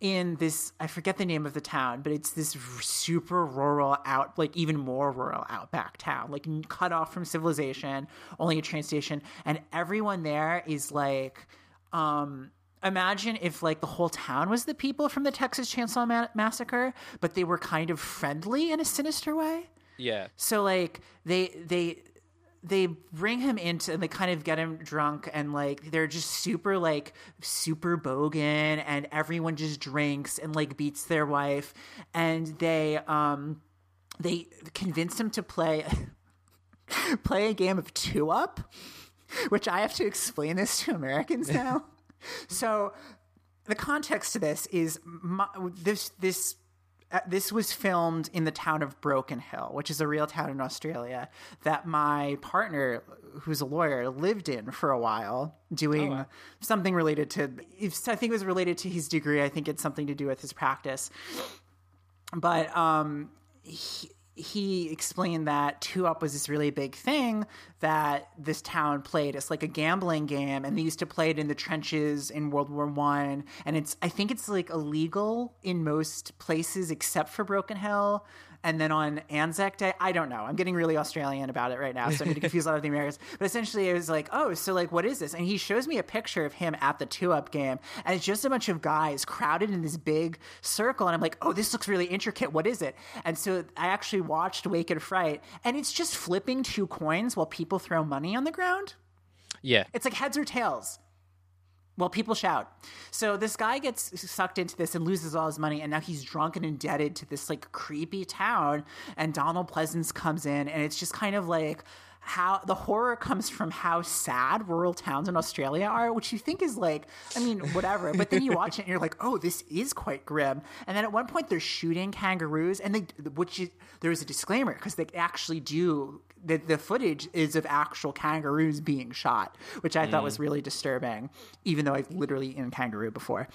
in this I forget the name of the town, but it's this r- super rural out like even more rural outback town, like cut off from civilization, only a train station and everyone there is like um imagine if like the whole town was the people from the Texas Chainsaw Ma- Massacre, but they were kind of friendly in a sinister way. Yeah. So like they they they bring him into and they kind of get him drunk and like they're just super like super bogan and everyone just drinks and like beats their wife and they um they convince him to play [LAUGHS] play a game of two up which I have to explain this to Americans now. [LAUGHS] so the context to this is my, this this uh, this was filmed in the town of Broken Hill, which is a real town in Australia that my partner, who's a lawyer, lived in for a while, doing Oh, wow. something related to. I think it was related to his degree. I think it's something to do with his practice. But um, he, he explained that two up was this really big thing that this town played. It's like a gambling game, and they used to play it in the trenches in World War One. And it's I think it's like illegal in most places except for Broken Hill. And then on Anzac Day, I don't know. I'm getting really Australian about it right now, so I'm going to confuse a lot of the Americans. [LAUGHS] But essentially, it was like, oh, so like, what is this? And he shows me a picture of him at the two up game, and it's just a bunch of guys crowded in this big circle. And I'm like, oh, this looks really intricate. What is it? And so I actually watched Wake in Fright, and it's just flipping two coins while people throw money on the ground. Yeah. It's like heads or tails. Well, people shout. So this guy gets sucked into this and loses all his money, and now he's drunk and indebted to this like creepy town. And Donald Pleasence comes in, and it's just kind of like how the horror comes from how sad rural towns in Australia are, which you think is like, I mean, whatever. But then you watch it and you're like, oh, this is quite grim. And then at one point they're shooting kangaroos, and they, which is, there is a disclaimer because they actually do. The, the footage is of actual kangaroos being shot, which I thought was really disturbing, even though I've literally eaten kangaroo before.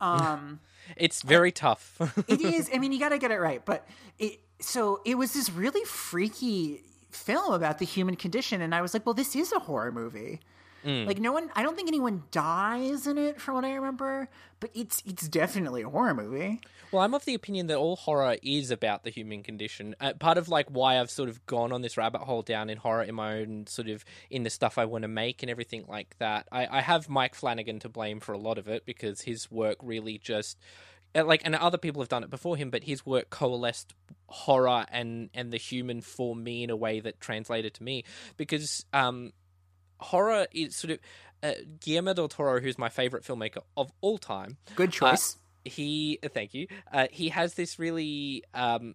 Um, [LAUGHS] It's very tough. [LAUGHS] it is. I mean, you got to get it right. But it, so it was this really freaky film about the human condition, and I was like, well, this is a horror movie. Like no one, I don't think anyone dies in it, from what I remember. But it's it's definitely a horror movie. Well, I'm of the opinion that all horror is about the human condition. Uh, part of like why I've sort of gone on this rabbit hole down in horror in my own sort of in the stuff I want to make and everything like that. I, I have Mike Flanagan to blame for a lot of it because his work really just uh, like and other people have done it before him, but his work coalesced horror and and the human for me in a way that translated to me because um horror is sort of uh, Guillermo del Toro, who's my favorite filmmaker of all time Good choice. he thank you uh, he has this really um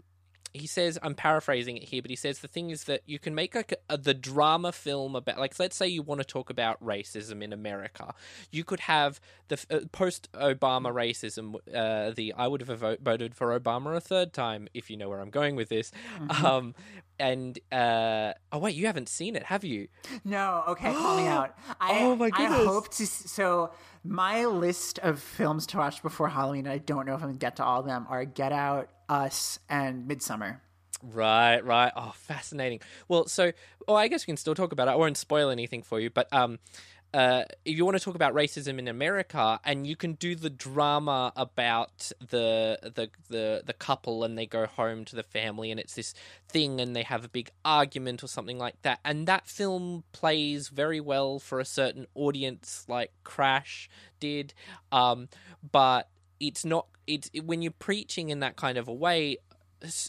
he says i'm paraphrasing it here but he says the thing is that you can make like a, the drama film about like let's say you want to talk about racism in america you could have the uh, post obama racism uh, the i would have vo- voted for obama a third time if you know where i'm going with this um and uh oh wait you haven't seen it have you No, okay, call me [GASPS] out. I, Oh, my goodness. I hope to. So my list of films to watch before Halloween, I don't know if I'm gonna get to all of them, are Get Out, Us, and Midsommar. Right, right. Oh, fascinating. Well, so, oh, I guess we can still talk about it. I won't spoil anything for you, but um, uh, if you want to talk about racism in America, and you can do the drama about the the the the couple, and they go home to the family, and it's this thing, and they have a big argument or something like that, and that film plays very well for a certain audience, like Crash did, um, but it's not. It's when you're preaching in that kind of a way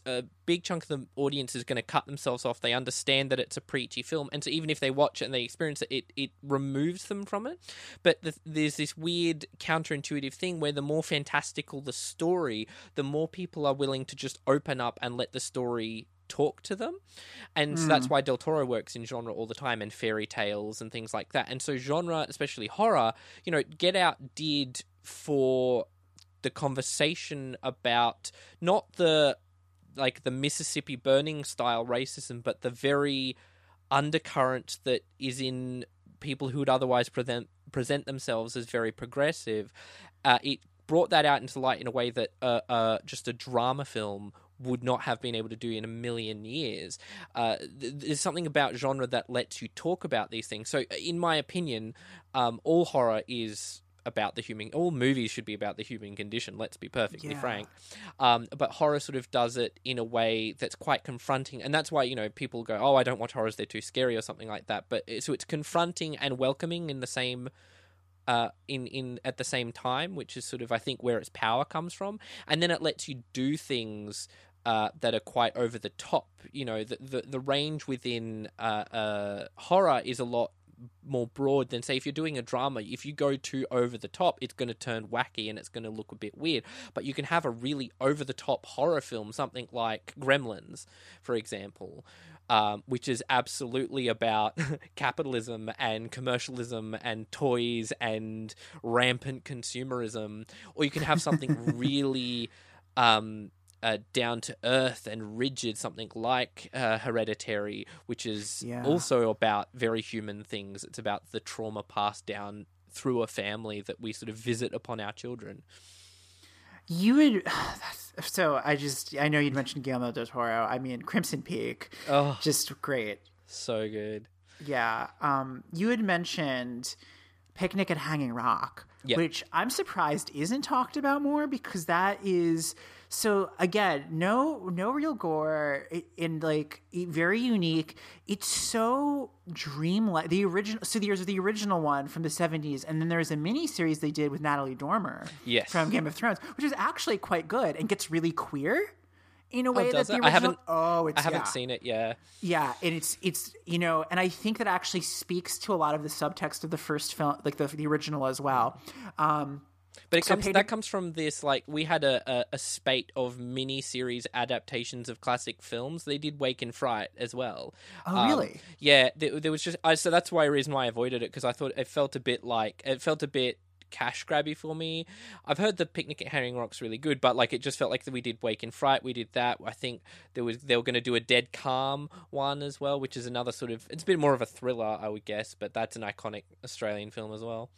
a big chunk of the audience is going to cut themselves off. They understand that it's a preachy film, and so even if they watch it and they experience it, it, it removes them from it. But the, there's this weird counterintuitive thing where the more fantastical the story, the more people are willing to just open up and let the story talk to them. And so that's hmm. why Del Toro works in genre all the time and fairy tales and things like that. And so genre, especially horror, you know, Get Out did for the conversation about not the like the Mississippi burning style racism, but the very undercurrent that is in people who would otherwise present present themselves as very progressive. Uh, it brought that out into light in a way that uh, uh, just a drama film would not have been able to do in a million years. Uh, th- there's something about genre that lets you talk about these things. So, in my opinion, um, all horror is about the human. All movies should be about the human condition. Let's be perfectly Yeah. frank. Um, but horror sort of does it in a way that's quite confronting, and that's why you know people go, "Oh, I don't watch horrors; they're too scary" or something like that. But so it's confronting and welcoming in the same. Uh, in in at the same time, which is sort of I think where its power comes from, and then it lets you do things uh, that are quite over the top. You know, the the, the range within uh, uh, horror is a lot more broad than say if you're doing a drama. If you go too over the top, it's going to turn wacky and it's going to look a bit weird. But you can have a really over the top horror film, something like Gremlins, for example. Um, which is absolutely about [LAUGHS] capitalism and commercialism and toys and rampant consumerism, or you can have something [LAUGHS] really um, uh, down to earth and rigid, something like uh, Hereditary, which is Yeah. also about very human things. It's about the trauma passed down through a family that we sort of visit upon our children. You would. [SIGHS] That's, so I just I know you'd mentioned Guillermo del Toro. I mean Crimson Peak, Oh, just great. so good. Yeah. Um, you had mentioned Picnic at Hanging Rock, Yep. which I'm surprised isn't talked about more because that is so again, no no real gore and like very unique. It's so dreamlike. The original so there's the original one from the 70s and then there's a mini series they did with Natalie Dormer Yes. from Game of Thrones, which is actually quite good and gets really queer. In a way that the original, I haven't- Oh, it's I haven't yeah. seen it. Yeah, Yeah, and it's it's you know, and I think that actually speaks to a lot of the subtext of the first film, like the the original as well. Um, but it So comes Peter- that comes from this like we had a, a, a spate of mini series adaptations of classic films. They did Wake in Fright as well. oh, Um, really? Yeah, there, there was just I, so that's why reason why I avoided it because I thought it felt a bit like it felt a bit cash grabby for me. I've heard the Picnic at Hanging Rock's really good, but like it just felt like we did Wake in Fright, we did that. I think there was they were going to do a Dead Calm one as well, which is another sort of it's a bit more of a thriller, I would guess, but that's an iconic Australian film as well.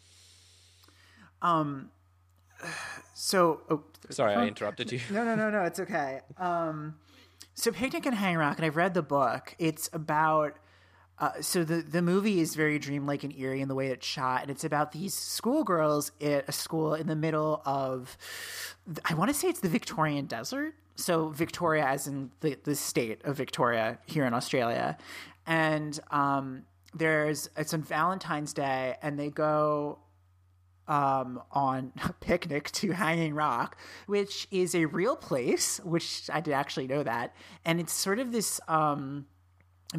Um, so oh, Sorry, I interrupted you. no, no, no, no, it's okay. Um, so Picnic and Hang Rock, and I've read the book. It's about. Uh, so the the movie is very dreamlike and eerie in the way it's shot, and it's about these schoolgirls at a school in the middle of, I want to say it's the Victorian desert. So Victoria, as in the the state of Victoria here in Australia, and um, there's it's on Valentine's Day, and they go um, on [LAUGHS] a picnic to Hanging Rock, which is a real place, which I did actually know that. And it's sort of this um,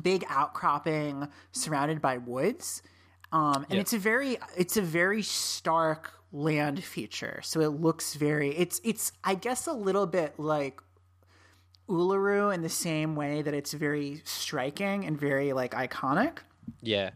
big outcropping surrounded by woods. Um, and Yeah. it's a very it's a very stark land feature. So it looks very it's it's I guess a little bit like Uluru in the same way that it's very striking and very like iconic Yeah,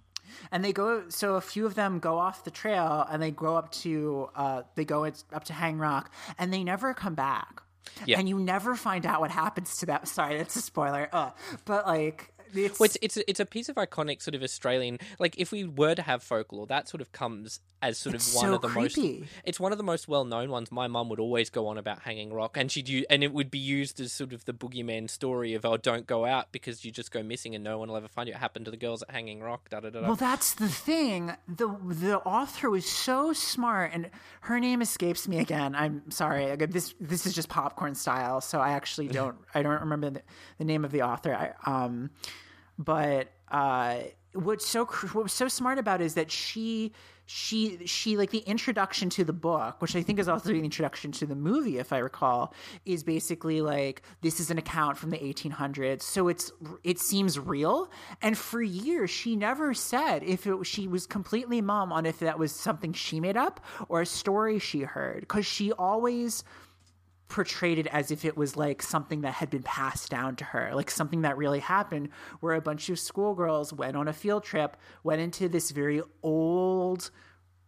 and they go so a few of them go off the trail and they go up to uh they go up to hang rock and they never come back Yeah. and you never find out what happens to them [LAUGHS] sorry that's a spoiler uh, but like it's, Well, it's it's it's a piece of iconic sort of Australian. Like if we were to have folklore, that sort of comes as sort It's of one so of the creepy. most. It's one of the most well known ones. My mum would always go on about Hanging Rock, and she'd use, and it would be used as sort of the boogeyman story of oh, don't go out because you just go missing and no one will ever find you. It happened to the girls at Hanging Rock. Da da. da. well that's the thing the the author was so smart and her name escapes me again i'm sorry this this is just popcorn style so i actually [LAUGHS] don't i don't remember the, the name of the author I, um but uh what's so what was so smart about is that she she she like the introduction to the book which i think is also the introduction to the movie if i recall is basically like this is an account from the 1800s so it's it seems real. And for years she never said if it she was completely mum on if that was something she made up or a story she heard because she always portrayed it as if it was like something that had been passed down to her, like something that really happened, where a bunch of schoolgirls went on a field trip, went into this very old.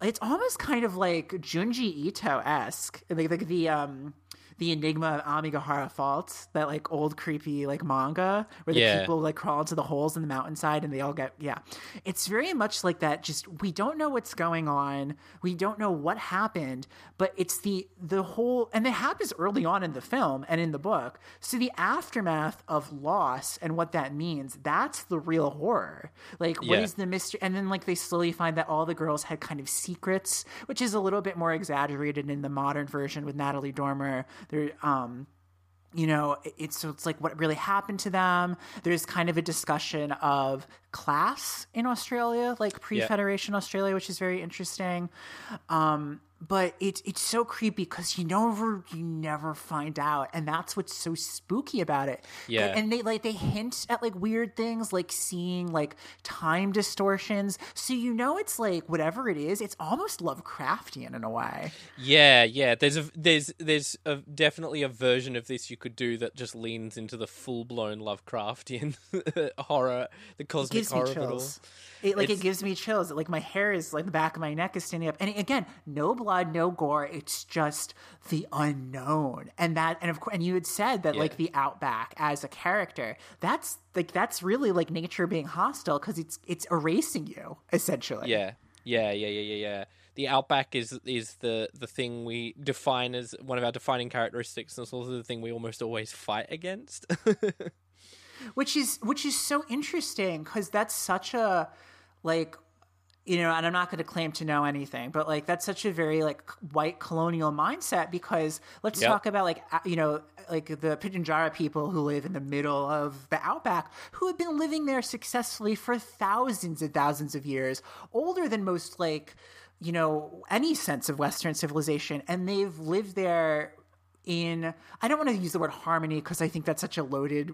It's almost kind of like Junji Ito esque, like, like the um the Enigma of Amigara Fault, that like old creepy like manga where the Yeah. people like crawl into the holes in the mountainside and they all get yeah. It's very much like that. Just we don't know what's going on. We don't know what happened, but it's the the whole and it happens early on in the film and in the book. So the aftermath of loss and what that means, that's the real horror. Like what Yeah. is the mystery and then like they slowly find that all the girls had kind of secrets, which is a little bit more exaggerated in the modern version with Natalie Dormer. There um you know it's so it's like what really happened to them. There's kind of a discussion of class in australia like pre-federation australia which is very interesting. Um but it's it's so creepy because you never you never find out and that's what's so spooky about it Yeah. and, and they like they hint at like weird things like seeing like time distortions so you know it's like whatever it is it's almost lovecraftian in a way Yeah, yeah. There's a there's there's a, definitely a version of this you could do that just leans into the full blown Lovecraftian [LAUGHS] horror, the cosmic gives me horror of it chills. It, like It's- it gives me chills. Like my hair is like the back of my neck is standing up. And again, no blood, no gore. It's just the unknown. And that, and of course, and you had said that like the outback as a character. That's like that's really like nature being hostile because it's it's erasing you essentially. Yeah, yeah, yeah, yeah, yeah, yeah. The outback is is the the thing we define as one of our defining characteristics, and it's also the thing we almost always fight against. [LAUGHS] which is which is so interesting because that's such a like you know and i'm not going to claim to know anything but like that's such a very like white colonial mindset because let's Yep. talk about like you know like the Pitjantjara people who live in the middle of the outback who have been living there successfully for thousands and thousands of years older than most like you know any sense of western civilization and they've lived there in i don't want to use the word harmony because i think that's such a loaded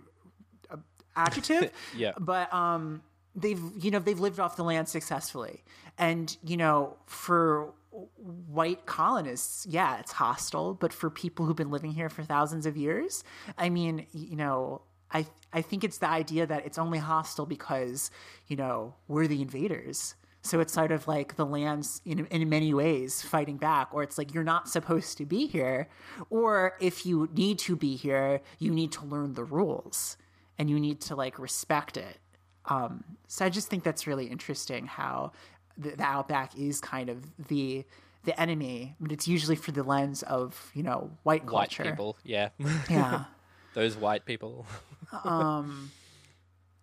adjective. [LAUGHS] Yeah. But um they've you know they've lived off the land successfully. And you know for white colonists, yeah, it's hostile, but for people who've been living here for thousands of years, I mean, you know, I I think it's the idea that it's only hostile because, you know, we're the invaders. So it's sort of like the land's in in many ways fighting back, or it's like you're not supposed to be here, or if you need to be here, you need to learn the rules and you need to like respect it. Um, so I just think that's really interesting how the, the outback is kind of the the enemy, but it's usually for the lens of you know white culture. white people, yeah, [LAUGHS] Yeah. those white people.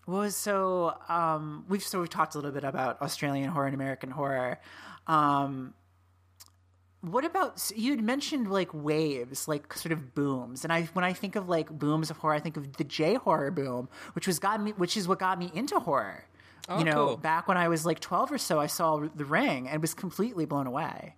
Well, so um, we've so we've talked a little bit about Australian horror and American horror. Um, what about you had mentioned like waves, like sort of booms, and I when I think of like booms of horror, I think of the J horror boom, which was got me, which is what got me into horror. you know, cool. back when I was like twelve or so, I saw The Ring and was completely blown away.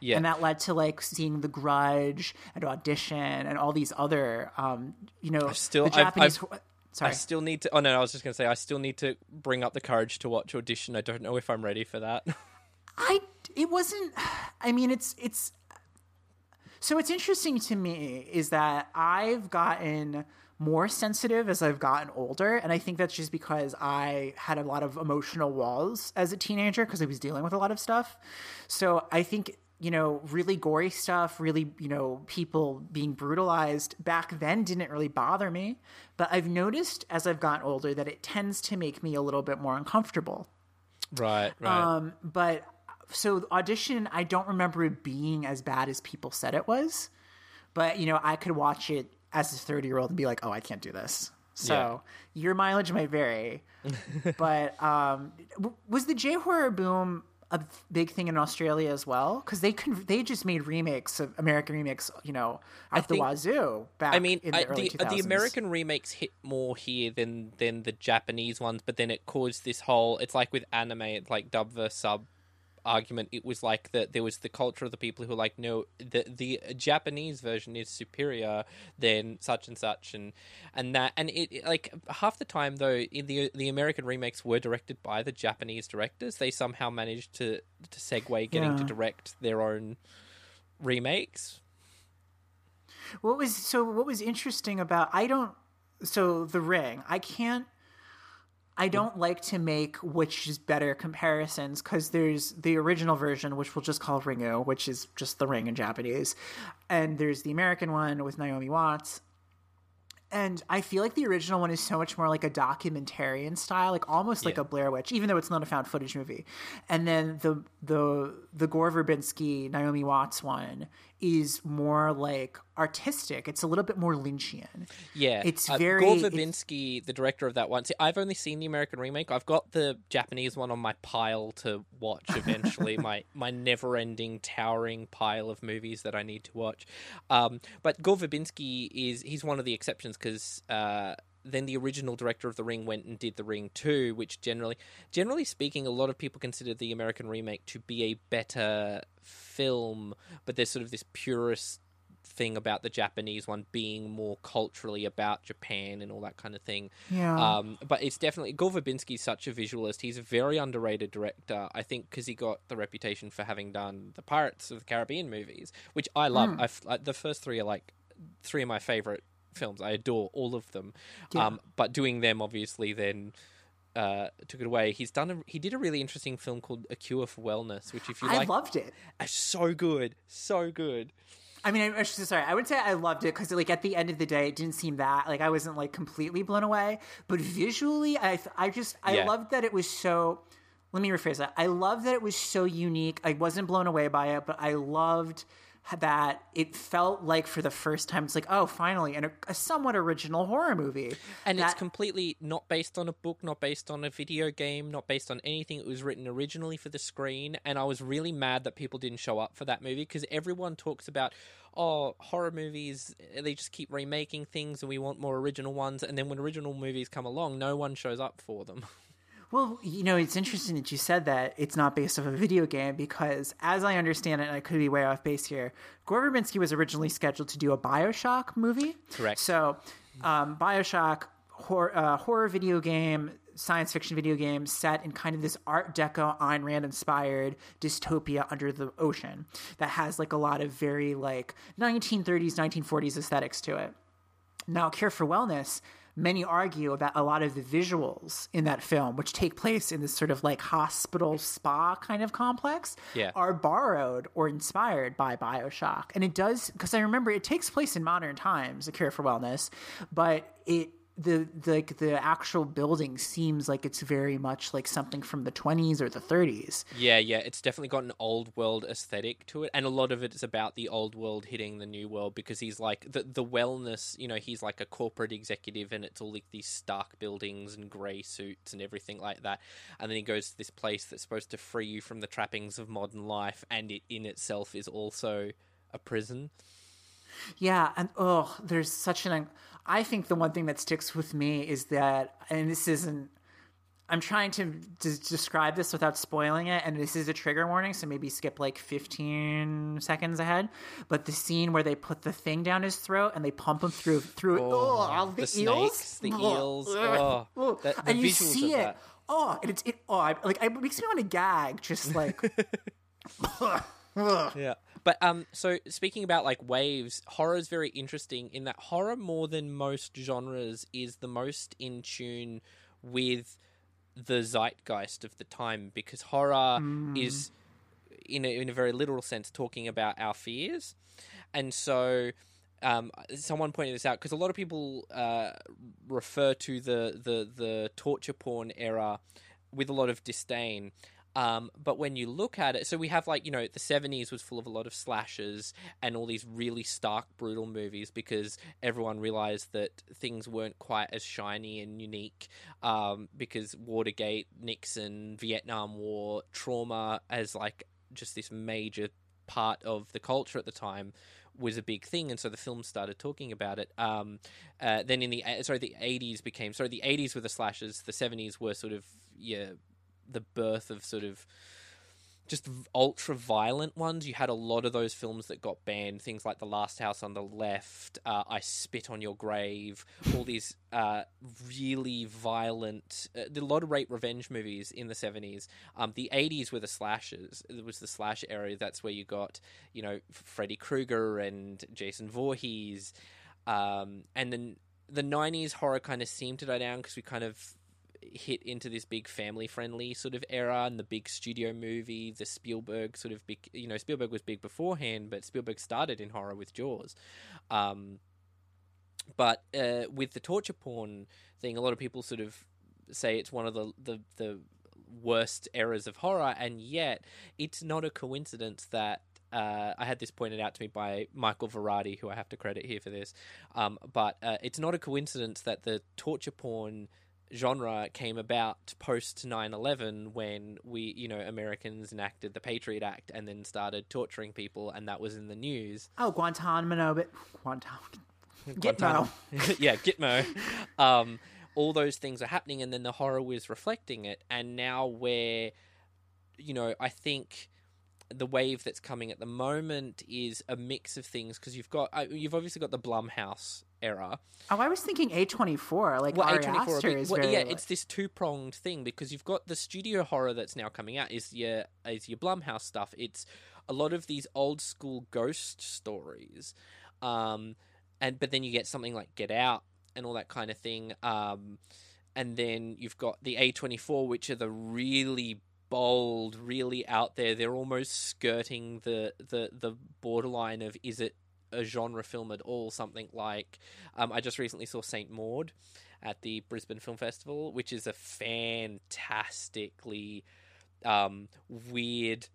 Yeah, and that led to like seeing The Grudge and Audition and all these other, um, you know, still- the I've- Japanese. I've- hor- I still need to. Oh no, I was just gonna say I still need to bring up the courage to watch audition. I don't know if I'm ready for that. [LAUGHS] I it wasn't. [SIGHS] I mean, it's it's. So what's interesting to me is that I've gotten more sensitive as I've gotten older, and I think that's just because I had a lot of emotional walls as a teenager because I was dealing with a lot of stuff. So I think you know, really gory stuff, really, you know, people being brutalized back then didn't really bother me. But I've noticed as I've gotten older that it tends to make me a little bit more uncomfortable. right, right. Um, but so audition, I don't remember it being as bad as people said it was. But you know, I could watch it as a thirty year old and be like, "Oh, I can't do this." So your mileage might vary, [LAUGHS] but um, was the J horror boom a big thing in Australia as well? Because they con- they just made remakes of American remakes, you know, at the think- wazoo. Back I mean, in the I, early the, uh, the American remakes hit more here than than the Japanese ones, but then it caused this whole. It's like with anime, it's like dub versus sub argument. It was like that there was the culture of the people who were like, no, the the Japanese version is superior than such and such, and and that, and it it- like half the time though, in the the American remakes were directed by the Japanese directors. They somehow managed to to segue getting to direct their own remakes. What was so? What was interesting about? I don't. So the ring, I can't. I don't like to make which is better comparisons because there's the original version, which we'll just call Ringu, which is just the ring in Japanese, and there's the American one with Naomi Watts. And I feel like the original one is so much more like a documentarian style, like almost like Yeah. a Blair Witch, even though it's not a found footage movie. And then the the the Gore Verbinski Naomi Watts one is more like artistic. It's a little bit more Lynchian. Yeah, It's uh, very- Gore it's- Verbinski, the director of that one. See, I've only seen the American remake. I've got the Japanese one on my pile to watch eventually. [LAUGHS] my my never-ending, towering pile of movies that I need to watch. Um, but Gore Verbinski is he's one of the exceptions because. Uh, then the original director of The Ring went and did The Ring 2, which generally generally speaking a lot of people consider the American remake to be a better film, but there's sort of this purist thing about the Japanese one being more culturally about Japan and all that kind of thing. Yeah. Um, but it's definitely Gore Verbinski's such a visualist. He's a very underrated director. I think because he got the reputation for having done the Pirates of the Caribbean movies, which I love. I've, like, the first three are like three of my favorite films. I adore all of them. Yeah. Um, but doing them obviously then. Uh, took it away. He's done. A, he did a really interesting film called A Cure for Wellness, which if you I like, loved it. is so good, so good. I mean, I'm sorry, I would say I loved it because, like, at the end of the day, it didn't seem that like I wasn't like completely blown away, but visually, I, I just, I Yeah. loved that it was so. Let me rephrase that. I loved that it was so unique. I wasn't blown away by it, but I loved that it felt like for the first time, it's like, oh, finally, and a, a somewhat original horror movie. And it's completely not based on a book, not based on a video game, not based on anything. It was written originally for the screen, and I was really mad that people didn't show up for that movie because everyone talks about, oh, horror movies, they just keep remaking things and we want more original ones. And then when original movies come along, no one shows up for them. [LAUGHS] Well, you know, it's interesting that you said that it's not based off a video game because, as I understand it, and I could be way off base here, Gore Verbinski was originally scheduled to do a Bioshock movie. Correct. So, um, Bioshock, hor- uh, horror video game, science fiction video game set in kind of this Art Deco, Ayn Rand inspired dystopia under the ocean that has like a lot of very like 1930s, 1940s aesthetics to it. Now, Cure for Wellness, many argue that a lot of the visuals in that film, which take place in this sort of like hospital spa kind of complex, Yeah. are borrowed or inspired by Bioshock. And it does, because I remember it takes place in modern times, A Cure for Wellness, but it. The, like the actual building seems like it's very much like something from the 20s or the 30s. Yeah, yeah, it's definitely got an old world aesthetic to it, and a lot of it is about the old world hitting the new world because he's like the the wellness. You know, he's like a corporate executive, and it's all like these stark buildings and grey suits and everything like that. And then he goes to this place that's supposed to free you from the trappings of modern life, and it in itself is also a prison. Yeah, and oh, there's such an. I think the one thing that sticks with me is that, and this isn't. I'm trying to d- describe this without spoiling it, and this is a trigger warning, so maybe skip like 15 seconds ahead. But the scene where they put the thing down his throat and they pump him through through oh, oh the, the eels, snakes, the eels, Ugh. oh, Ugh. the- the and you see it. that. Oh, and it's it. Oh, I, like it makes me want to gag. Just like [LAUGHS] [LAUGHS] Yeah. But um so speaking about like waves, horror is very interesting in that horror more than most genres is the most in tune with the zeitgeist of the time because horror is in a, in a very literal sense talking about our fears. And so um, someone pointed this out because a lot of people uh, refer to the, the, the torture porn era with a lot of disdain. Um, but when you look at it, so we have like, you know, the 70s was full of a lot of slashes and all these really stark, brutal movies because everyone realized that things weren't quite as shiny and unique um, because Watergate, Nixon, Vietnam War, trauma as like just this major part of the culture at the time was a big thing, and so the film started talking about it. Um, uh, then in the sorry, the eighties became sorry, the eighties were the slashes, the seventies were sort of yeah, the birth of sort of just ultra violent ones. You had a lot of those films that got banned, things like The Last House on the Left, uh, I Spit on Your Grave, all these uh, really violent, uh, a lot of rape revenge movies in the 70s. Um, the 80s were the slashes. It was the slash era. That's where you got, you know, Freddy Krueger and Jason Voorhees. Um, and then the 90s horror kind of seemed to die down because we kind of hit into this big family friendly sort of era and the big studio movie, the Spielberg sort of big, you know, Spielberg was big beforehand, but Spielberg started in horror with Jaws. Um, but uh, with the torture porn thing, a lot of people sort of say it's one of the, the, the worst eras of horror, and yet it's not a coincidence that uh, I had this pointed out to me by Michael Varrati, who I have to credit here for this. Um, but uh, it's not a coincidence that the torture porn genre came about post 9-11 when we you know americans enacted the patriot act and then started torturing people and that was in the news oh guantanamo but guantanamo [LAUGHS] Gitmo. [LAUGHS] yeah, Gitmo. Um, all those things are happening, and then the horror was reflecting it. And now, where, you know, I think the wave that's coming at the moment is a mix of things because you've got uh, you've obviously got the Blumhouse era. Oh, I was thinking A twenty four. Like well, Ari Aster is well, very, yeah, like... it's this two pronged thing because you've got the studio horror that's now coming out is your is your Blumhouse stuff. It's a lot of these old school ghost stories. Um, and but then you get something like Get Out and all that kind of thing. Um, and then you've got the A24, which are the really bold, really out there. They're almost skirting the the the borderline of is it a genre film at all? Something like um, I just recently saw Saint Maud at the Brisbane Film Festival, which is a fantastically um, weird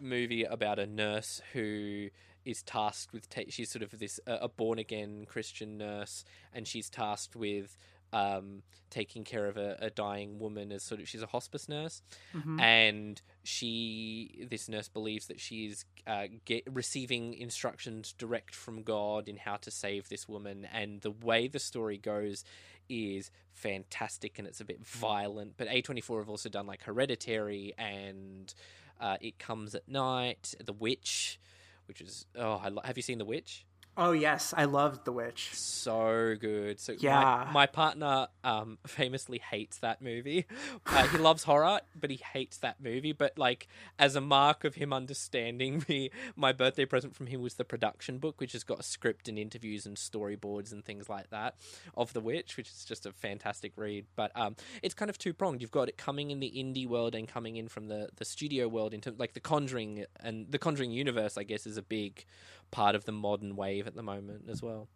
movie about a nurse who is tasked with ta- she's sort of this uh, a born again Christian nurse, and she's tasked with um, taking care of a, a, dying woman as sort of she's a hospice nurse, mm-hmm. and she this nurse believes that she's uh, get, receiving instructions direct from God in how to save this woman, and the way the story goes is fantastic and it's a bit violent. But A24 have also done like Hereditary and uh, It Comes at Night, The Witch which is oh, I lo- have you seen The Witch? Oh yes, I loved The Witch. So good. So yeah, my, my partner um, famously hates that movie. Uh, he loves horror, but he hates that movie. But like as a mark of him understanding me, my birthday present from him was the production book, which has got a script and interviews and storyboards and things like that of The Witch, which is just a fantastic read. But um, it's kind of two pronged. You've got it coming in the indie world and coming in from the the studio world into like the Conjuring and the Conjuring universe. I guess is a big part of the modern wave at the moment as well.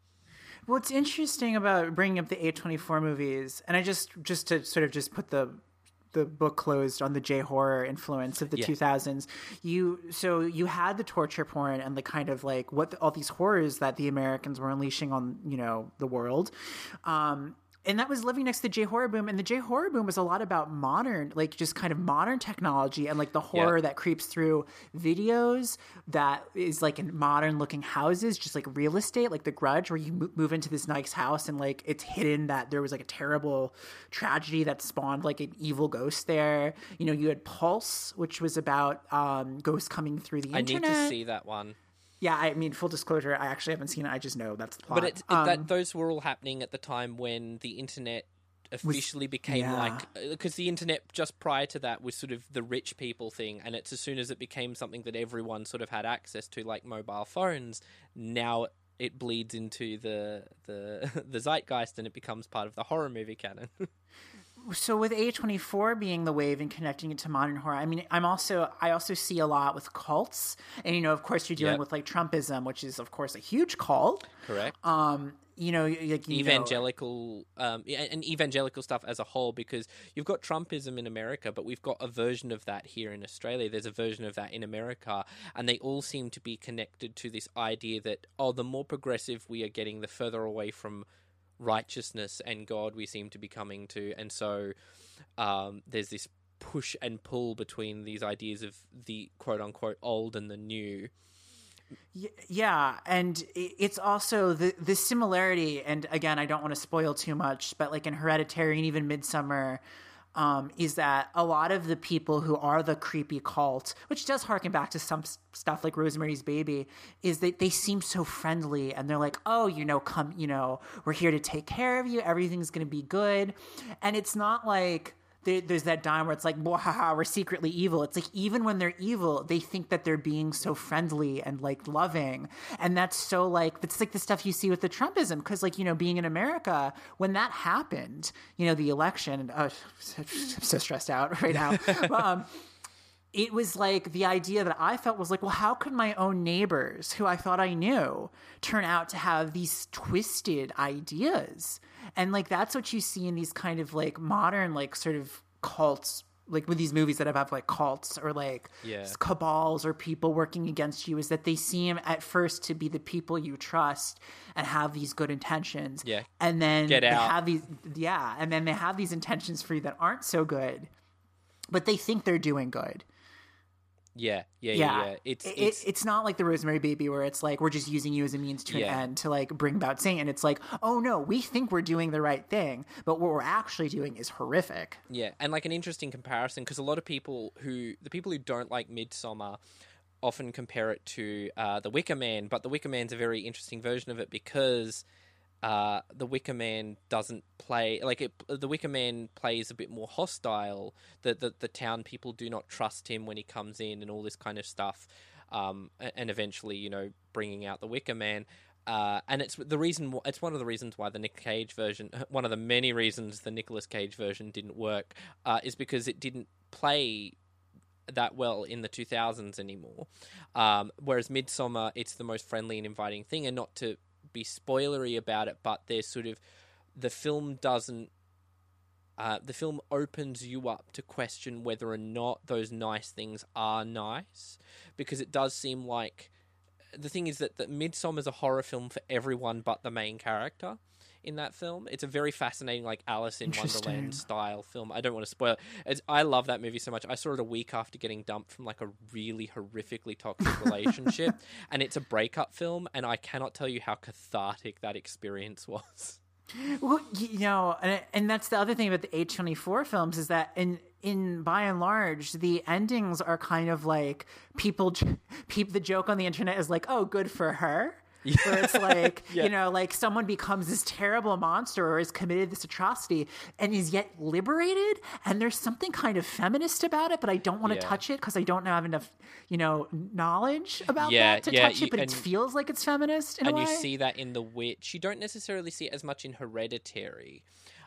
What's interesting about bringing up the A24 movies, and I just just to sort of just put the the book closed on the J horror influence of the yeah. 2000s. You so you had the torture porn and the kind of like what the, all these horrors that the Americans were unleashing on you know the world. Um, and that was living next to the J horror boom. And the J horror boom was a lot about modern, like just kind of modern technology and like the horror yeah. that creeps through videos that is like in modern looking houses, just like real estate, like The Grudge, where you move into this nice house and like it's hidden that there was like a terrible tragedy that spawned like an evil ghost there. You know, you had Pulse, which was about um, ghosts coming through the internet. I need to see that one. Yeah, I mean, full disclosure, I actually haven't seen it. I just know that's the plot. But it, um, that, those were all happening at the time when the internet officially was, became yeah. like because uh, the internet just prior to that was sort of the rich people thing and it's as soon as it became something that everyone sort of had access to like mobile phones now it bleeds into the the [LAUGHS] the zeitgeist and it becomes part of the horror movie canon [LAUGHS] so with A24 being the wave and connecting it to modern horror, I mean, I'm also I also see a lot with cults, and you know, of course, you're dealing yep. with like Trumpism, which is of course a huge cult. Correct. Um, you know, like, you evangelical, know. um, and evangelical stuff as a whole, because you've got Trumpism in America, but we've got a version of that here in Australia. There's a version of that in America, and they all seem to be connected to this idea that oh, the more progressive we are getting, the further away from righteousness and God we seem to be coming to, and so um, there's this push and pull between these ideas of the quote unquote old and the new. Yeah, and it's also the the similarity. And again, I don't want to spoil too much, but like in Hereditary and even Midsommar, um, is that a lot of the people who are the creepy cult, which does harken back to some stuff like Rosemary's Baby, is that they seem so friendly and they're like, oh, you know, come, you know, we're here to take care of you. Everything's going to be good. And it's not like there, there's that dime where it's like, ha, we're secretly evil. It's like even when they're evil, they think that they're being so friendly and like loving, and that's so like it's like the stuff you see with the Trumpism because like you know being in America when that happened, you know the election. Oh, [LAUGHS] I'm so stressed out right now. [LAUGHS] um, it was like the idea that I felt was like, well, how could my own neighbors, who I thought I knew, turn out to have these twisted ideas? And like that's what you see in these kind of like modern, like sort of cults, like with these movies that have like cults or like Yeah. cabals or people working against you, is that they seem at first to be the people you trust and have these good intentions. Yeah. And then they have these, yeah, and then they have these intentions for you that aren't so good, but they think they're doing good. Yeah, yeah, yeah. Yeah. It's, It- it's it's not like the Rosemary Baby where it's like we're just using you as a means to Yeah. an end to like bring about Satan. It's like, oh no, we think we're doing the right thing, but what we're actually doing is horrific. Yeah, and like an interesting comparison because a lot of people who the people who don't like Midsommar often compare it to uh, the Wicker Man, but the Wicker Man's a very interesting version of it because uh, the Wicker Man doesn't play like it. The Wicker Man plays a bit more hostile. The, the the town people do not trust him when he comes in and all this kind of stuff. Um, and eventually, you know, bringing out the Wicker Man. Uh, and it's the reason. It's one of the reasons why the Nick Cage version, [LAUGHS] one of the many reasons the Nicolas Cage version didn't work, uh, is because it didn't play that well in the 2000s anymore. Um, whereas Midsommar, it's the most friendly and inviting thing, and not to be spoilery about it, but there's sort of the film doesn't. Uh, the film opens you up to question whether or not those nice things are nice, because it does seem like the thing is that, that is a horror film for everyone but the main character in that film. It's a very fascinating, like Alice in Wonderland style film. I don't want to spoil it. It's, I love that movie so much. I saw it a week after getting dumped from like a really horrifically toxic [LAUGHS] relationship, and it's a breakup film, and I cannot tell you how cathartic that experience [LAUGHS] was. Well, you know, and, and that's the other thing about the A24 films is that in in by and large the endings are kind of like people [LAUGHS] people the joke on the internet is like, "Oh, good for her." [LAUGHS] Where it's like, Yeah. you know, like someone becomes this terrible monster or has committed this atrocity and is yet liberated. And there's something kind of feminist about it, but I don't want to Yeah. touch it because I don't have enough, you know, knowledge about that to touch you- it. But it feels like it's feminist in and you see that in The Witch. You don't necessarily see it as much in Hereditary.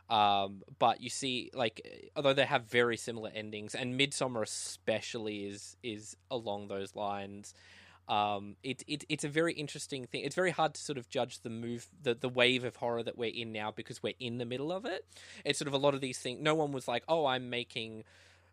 Um, but you see, like, although they have very similar endings, and Midsommar especially is is along those lines. Um, it, it it's a very interesting thing. It's very hard to sort of judge the move, the the wave of horror that we're in now because we're in the middle of it. It's sort of a lot of these things. No one was like, "Oh, I'm making."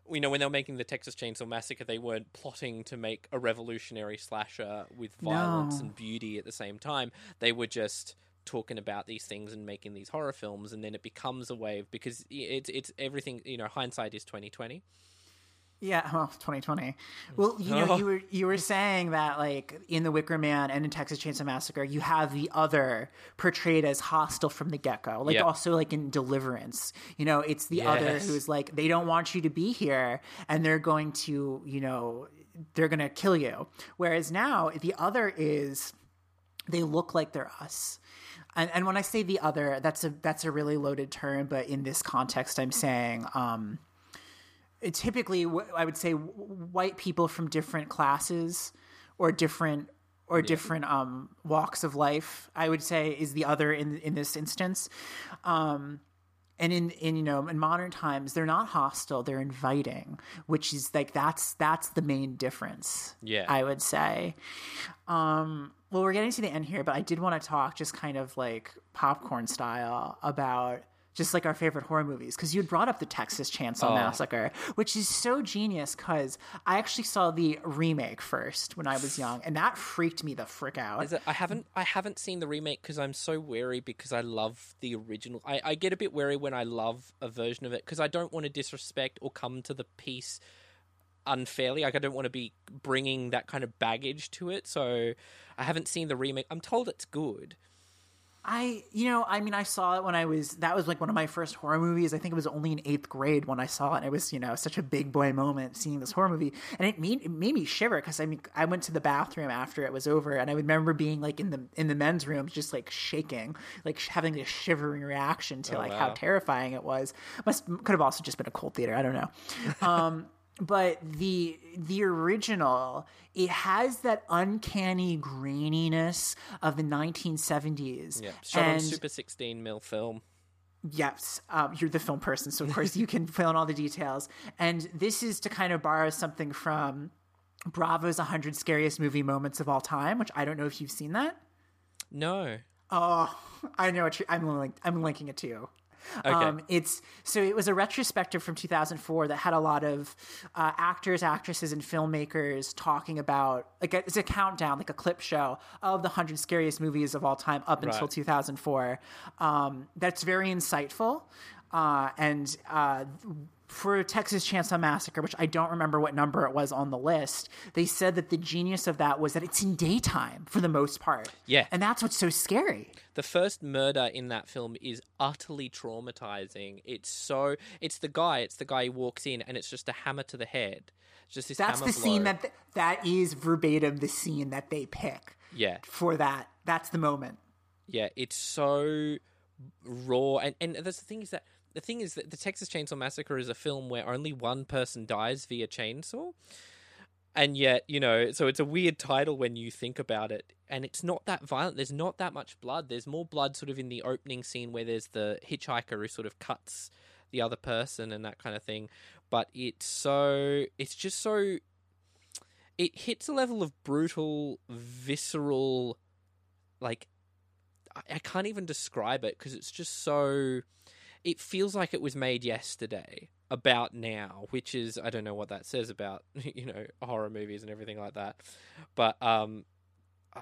You know, when they were making the Texas Chainsaw Massacre, they weren't plotting to make a revolutionary slasher with violence No. and beauty at the same time. They were just talking about these things and making these horror films, and then it becomes a wave because it's it's everything. You know, hindsight is twenty twenty. Yeah, [LAUGHS] well, 2020. Well, you know, Oh. you were you were saying that like in The Wicker Man and in Texas Chainsaw Massacre, you have the other portrayed as hostile from the get go. Like Yep. also like in Deliverance, you know, it's the other who's like they don't want you to be here, and they're going to, you know, they're going to kill you. Whereas now the other is they look like they're us. And, and when I say the other, that's a that's a really loaded term, but in this context, I'm saying um, typically I would say white people from different classes or different or different um, walks of life. I would say is the other in in this instance. Um, and in, in you know in modern times they're not hostile they're inviting which is like that's that's the main difference Yeah. i would say um well we're getting to the end here but i did want to talk just kind of like popcorn style about just like our favorite horror movies because you brought up the texas chainsaw Oh. massacre which is so genius because i actually saw the remake first when i was young and that freaked me the frick out Is it, I haven't I haven't seen the remake because I'm so wary because I love the original. I, I get a bit wary when I love a version of it because I don't want to disrespect or come to the piece unfairly. Like I don't want to be bringing that kind of baggage to it. So I haven't seen the remake. I'm told it's good. I, you know, I mean, I saw it when I was, that was like one of my first horror movies. I think it was only in eighth grade when I saw it. And it was, you know, such a big boy moment seeing this horror movie. And it made, it made me shiver because I mean, I went to the bathroom after it was over and I would remember being like in the, in the men's room, just like shaking, like having a shivering reaction to Oh, like wow. how terrifying it was. Must, could have also just been a cold theater. I don't know. Um, but the the original it has that uncanny graininess of the 1970s Yeah, shot on Super 16 mil film. yes um, you're the film person so of course you can fill in all the details and this is to kind of borrow something from bravo's 100 scariest movie moments of all time which i don't know if you've seen that No. Oh, I know what you're, I'm link, I'm linking it to you. Okay. Um, it's so it was a retrospective from 2004 that had a lot of uh, actors, actresses, and filmmakers talking about like a, it's a countdown, like a clip show of the hundred scariest movies of all time up until Right. 2004. Um, that's very insightful, uh, and uh, for Texas Chainsaw Massacre, which I don't remember what number it was on the list, they said that the genius of that was that it's in daytime for the most part. Yeah. And that's what's so scary. The first murder in that film is utterly traumatizing. It's so it's the guy, it's the guy who walks in and it's just a hammer to the head. It's just this That's the scene blow. that that is verbatim the scene that they pick Yeah. for that. That's the moment. Yeah, it's so raw and and that's the thing is that the thing is that the Texas Chainsaw Massacre is a film where only one person dies via chainsaw. And yet, you know, so it's a weird title when you think about it. And it's not that violent. There's not that much blood. There's more blood sort of in the opening scene where there's the hitchhiker who sort of cuts the other person and that kind of thing. But it's so, it's just so, it hits a level of brutal, visceral, like, I, I can't even describe it because it's just so, it feels like it was made yesterday about now which is i don't know what that says about [LAUGHS] you know horror movies and everything like that but um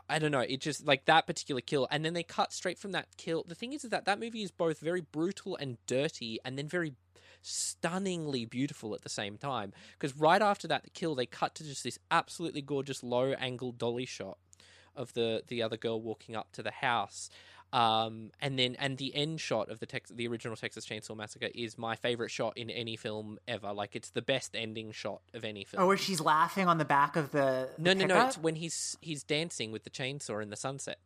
I- don't know. It just like that particular kill, and then they cut straight from that kill. The thing is, is that that movie is both very brutal and dirty, and then very stunningly beautiful at the same time. Because right after that kill, they cut to just this absolutely gorgeous low angle dolly shot of the the other girl walking up to the house. Um, and then and the end shot of the Tex- the original Texas Chainsaw Massacre is my favorite shot in any film ever. Like it's the best ending shot of any film. Oh, where she's laughing on the back of the, no, the no, no! pickup? It's when he's he's dancing with the chainsaw in the sunset.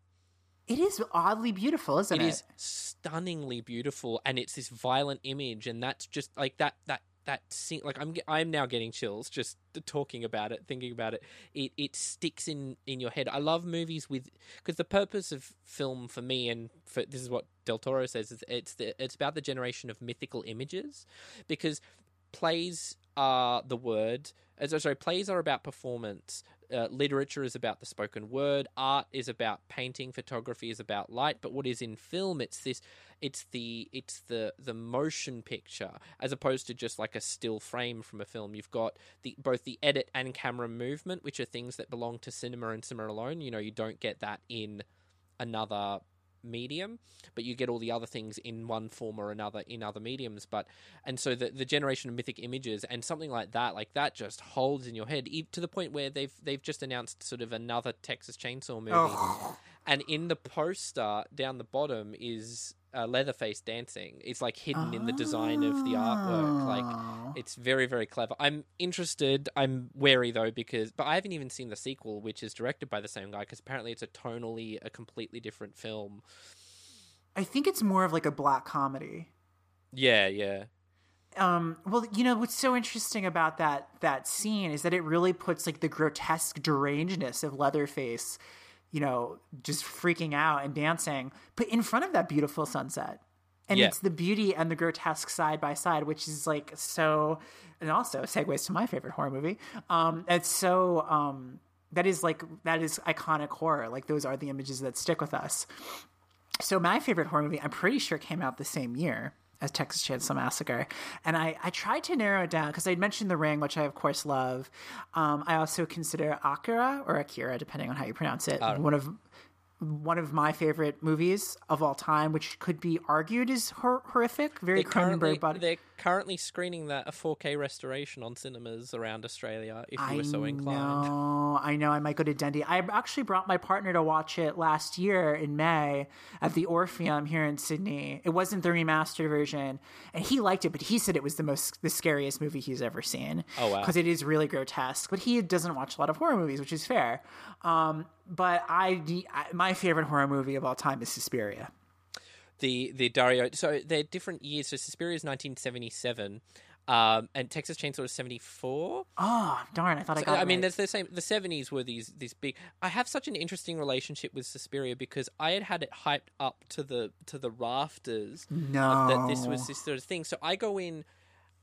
It is oddly beautiful, isn't It it? is stunningly beautiful, and it's this violent image, and that's just like that that that scene. Like I'm I'm now getting chills just talking about it, thinking about it. It it sticks in in your head. I love movies with because the purpose of film for me, and for this is what Del Toro says, is it's the, it's about the generation of mythical images, because plays are the word. uh, Sorry, plays are about performance. Uh, literature is about the spoken word. Art is about painting. Photography is about light. But what is in film? It's this. It's the. It's the the motion picture as opposed to just like a still frame from a film. You've got the both the edit and camera movement, which are things that belong to cinema and cinema alone. You know, you don't get that in another medium but you get all the other things in one form or another in other mediums but and so the the generation of mythic images and something like that like that just holds in your head to the point where they've they've just announced sort of another Texas Chainsaw movie Oh. and in the poster down the bottom is uh, Leatherface dancing it's like hidden in the design of the artwork. Like Oh. it's very very clever. I'm interested. I'm wary though because but i haven't even seen the sequel which is directed by the same guy because apparently it's a tonally a completely different film. I think it's more of like a black comedy. yeah yeah. Um, well, you know what's so interesting about that that scene is that it really puts like the grotesque derangedness of Leatherface, you know, just freaking out and dancing, but in front of that beautiful sunset. And Yeah. it's the beauty and the grotesque side by side, which is like so, and also segues to my favorite horror movie. Um, it's so um, that is like that is iconic horror. Like those are the images that stick with us. So my favorite horror movie, I'm pretty sure came out the same year as Texas Chainsaw Massacre, and I, I tried to narrow it down because I'd mentioned The Ring, which I of course love. Um, I also consider Akira or Akira, depending on how you pronounce it, one of one of my favorite movies of all time, which could be argued is hor- horrific. Very Cronenberg body. they're currently screening that a 4K restoration on cinemas around Australia. If you were so inclined, know, I know. I might go to Dundee. I actually brought my partner to watch it last year in May at the Orpheum here in Sydney. It wasn't the remastered version, and he liked it, but he said it was the most the scariest movie he's ever seen. Oh, wow. Because it is really grotesque. But he doesn't watch a lot of horror movies, which is fair. Um, but I, I, my favorite horror movie of all time is Suspiria. the the Dario. So they're different years. So Suspiria is 1977. Um, and Texas Chainsaw is seventy four. Oh darn! I thought I got. I mean, right. that's the same. The seventies were these these big. I have such an interesting relationship with Suspiria because I had had it hyped up to the to the rafters no that this was this sort of thing. So I go in,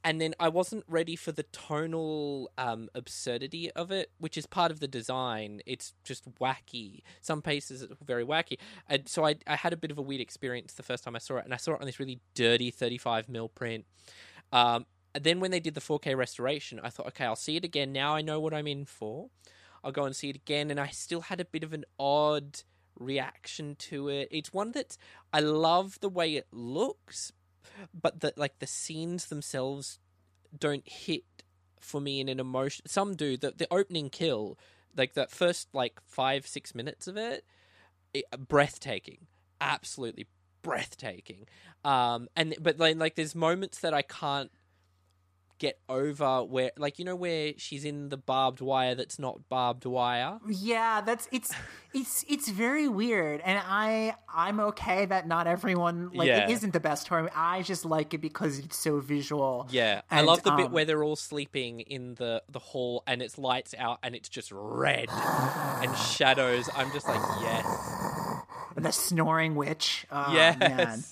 and then I wasn't ready for the tonal um, absurdity of it, which is part of the design. It's just wacky. Some pieces are very wacky, and so I I had a bit of a weird experience the first time I saw it, and I saw it on this really dirty thirty five mil print. Um, and then when they did the 4K restoration, I thought, okay, I'll see it again. Now I know what I'm in for. I'll go and see it again, and I still had a bit of an odd reaction to it. It's one that I love the way it looks, but that like the scenes themselves don't hit for me in an emotion. Some do. The the opening kill, like that first like five six minutes of it, it breathtaking, absolutely breathtaking. Um, and but like like there's moments that I can't get over where like you know where she's in the barbed wire that's not barbed wire Yeah, that's it's it's it's very weird, and I I'm okay that not everyone like Yeah. it isn't the best horror. I just like it because it's so visual. Yeah, I love the bit um, where they're all sleeping in the the hall and it's lights out and it's just red and [SIGHS] shadows. I'm just like, yes, And the snoring witch. Oh, yes. man.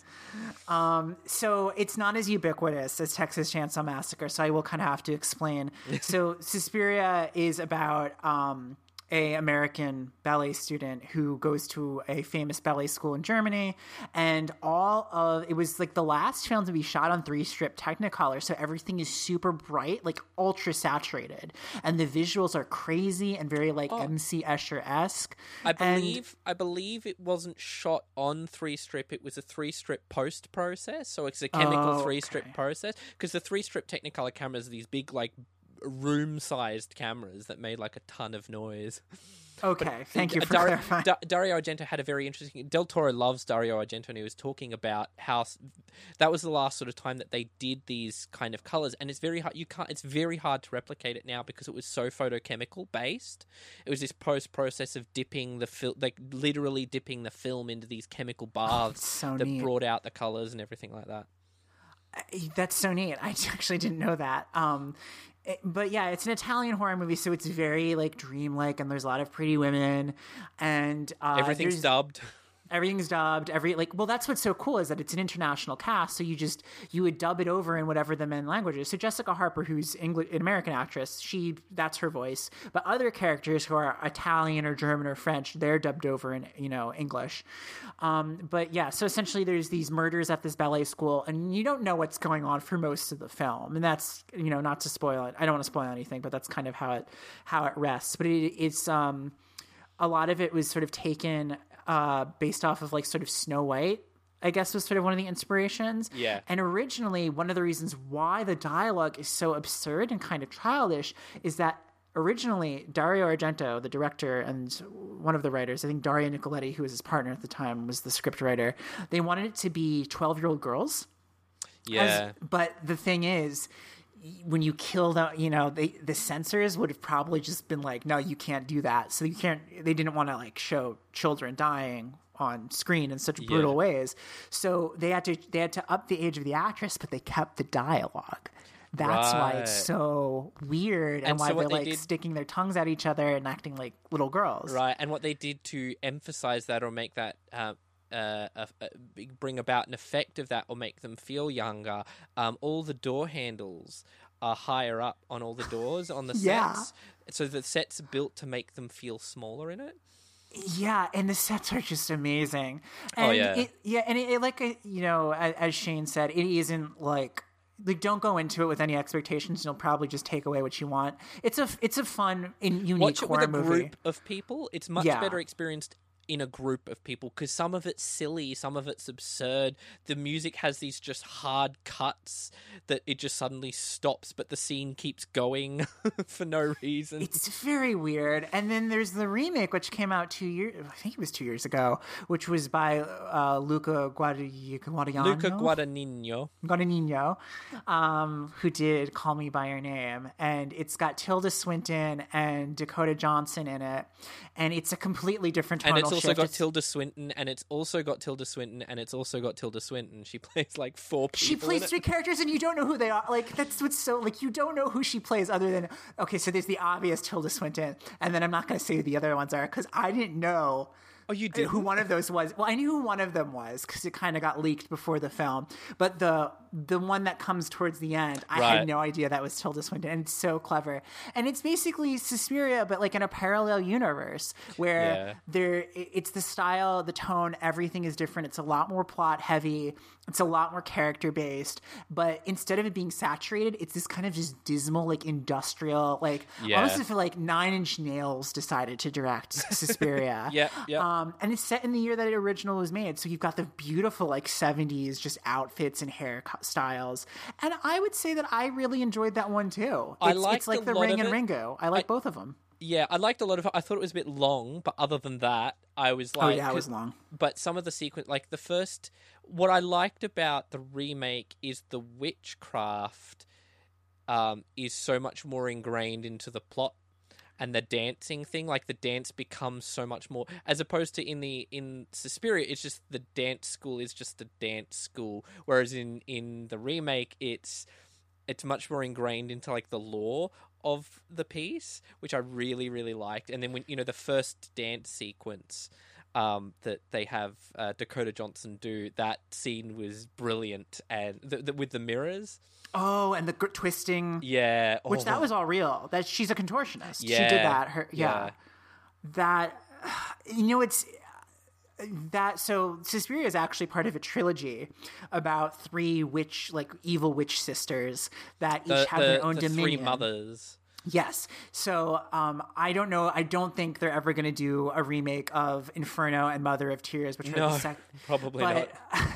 Um, so it's not as ubiquitous as Texas Chainsaw Massacre. So I will kind of have to explain. [LAUGHS] so Suspiria is about um, a American ballet student who goes to a famous ballet school in Germany, and all of it was like the last film to be shot on three strip Technicolor. So everything is super bright, like ultra saturated, and the visuals are crazy and very like oh. MC Escher esque. I believe I believe it wasn't shot on three strip. It was a three strip post process, so it's a chemical Oh, three strip okay. process because the three strip Technicolor cameras are these big like room sized cameras that made like a ton of noise. Okay, thank you for Dario, clarifying. Dario Argento had a very interesting. Del Toro loves Dario Argento, and he was talking about how that was the last sort of time that they did these kind of colors, and it's very hard. You can't. It's very hard to replicate it now because it was so photochemical based. It was this post process of dipping the film, like literally dipping the film into these chemical baths so that neat. brought out the colors and everything like that. That's so neat. I [LAUGHS] actually didn't know that. Um, it- but yeah, it's an Italian horror movie, so it's very like dreamlike, and there's a lot of pretty women, and uh, Everything's dubbed. [LAUGHS] everything's dubbed every like well that's what's so cool is that it's an international cast so you just you would dub it over in whatever the main language is. So jessica harper who's english an american actress she that's her voice. But other characters who are italian or german or french they're dubbed over in you know english. Um, but yeah so essentially there's these murders at this ballet school and you don't know what's going on for most of the film. And that's you know not to spoil it i don't want to spoil anything but that's kind of how it how it rests. But it, it's um a lot of it was sort of taken uh, based off of like sort of Snow White. I guess was sort of one of the inspirations. Yeah. And originally, one of the reasons why the dialogue is so absurd and kind of childish is that originally Dario Argento, the director and one of the writers, I think Daria Nicolodi, who was his partner at the time, was the script writer. They wanted it to be twelve-year-old girls. As- Yeah. but the thing is, when you kill the, you know, they, the censors would have probably just been like, no, you can't do that. So you can't. They didn't want to like show children dying on screen in such brutal Yeah. ways. So they had to they had to up the age of the actress, but they kept the dialogue. That's why it's so weird and, And why so they're they like did- sticking their tongues at each other and acting like little girls. Right, and what they did to emphasize that or make that uh, uh, uh, uh, bring about an effect of that or make them feel younger, um, all the door handles are higher up on all the doors on the [LAUGHS] Yeah. sets. So the sets are built to make them feel smaller in it. Yeah, and the sets are just amazing. And Oh, yeah. it, yeah, and it, it like uh, you know, as, Shane said, it isn't like like don't go into it with any expectations. You'll probably just take away what you want. It's a it's a fun and unique Watch it with a movie. group of people. It's much Yeah. better experienced in a group of people because some of it's silly, some of it's absurd. The music has these just hard cuts that it just suddenly stops, but the scene keeps going [LAUGHS] for no reason. It's very weird. And then there's the remake, which came out two years, I think it was two years ago, which was by uh, Luca Guadagnino. Luca Guadagnino. Guadagnino, um, who did Call Me By Your Name. And it's got Tilda Swinton and Dakota Johnson in it. And it's a completely different tonal also shift. got Tilda Swinton, and it's also got Tilda Swinton, and it's also got Tilda Swinton. She [LAUGHS] plays like four people. she plays three characters and you don't know who they are. Like that's what's so like you don't know who she plays other than okay. So there's the obvious Tilda Swinton, and then I'm not going to say who the other ones are because I didn't know Oh, you did. who one of those was. Well, I knew who one of them was because it kind of got leaked before the film. But the the one that comes towards the end, I Right. had no idea that was Tilda Swinton, and it's so clever. And it's basically Suspiria, but like in a parallel universe where Yeah. there it's the style, the tone, everything is different. It's a lot more plot heavy. It's a lot more character based. But instead of it being saturated, it's this kind of just dismal, like industrial, like Yeah. almost feel like Nine Inch Nails decided to direct Suspiria. [LAUGHS] yeah, yep. Um, and it's set in the year that it original was made, so you've got the beautiful like '70s just outfits and hair co- styles. And I would say that I really enjoyed that one too. I It's, liked it's like the Ring and. Ringu. I like both of them. Yeah, I liked a lot of it. I thought it was a bit long, but other than that, I was like, Oh yeah, it was long. but some of the sequence, like the first, what I liked about the remake is the witchcraft um, is so much more ingrained into the plot and the dancing thing. Like the dance becomes so much more, as opposed to in the in Suspiria, it's just the dance school is just the dance school, whereas in in the remake, it's it's much more ingrained into like the lore of the piece, which I really really liked. And then when you know the first dance sequence um, that they have uh, Dakota Johnson do, that scene was brilliant, and the, the, with the mirrors, Oh, and the gr- twisting, yeah, which oh, that was all real. That she's a contortionist. She did that. Her yeah. yeah. That you know it's that so Suspiria is actually part of a trilogy about three witch like evil witch sisters that each the, have the, their own the dominion. three mothers. Yes. So um, I don't know. I don't think they're ever going to do a remake of Inferno and Mother of Tears, which are No, the sec- [LAUGHS] probably but, not. [LAUGHS]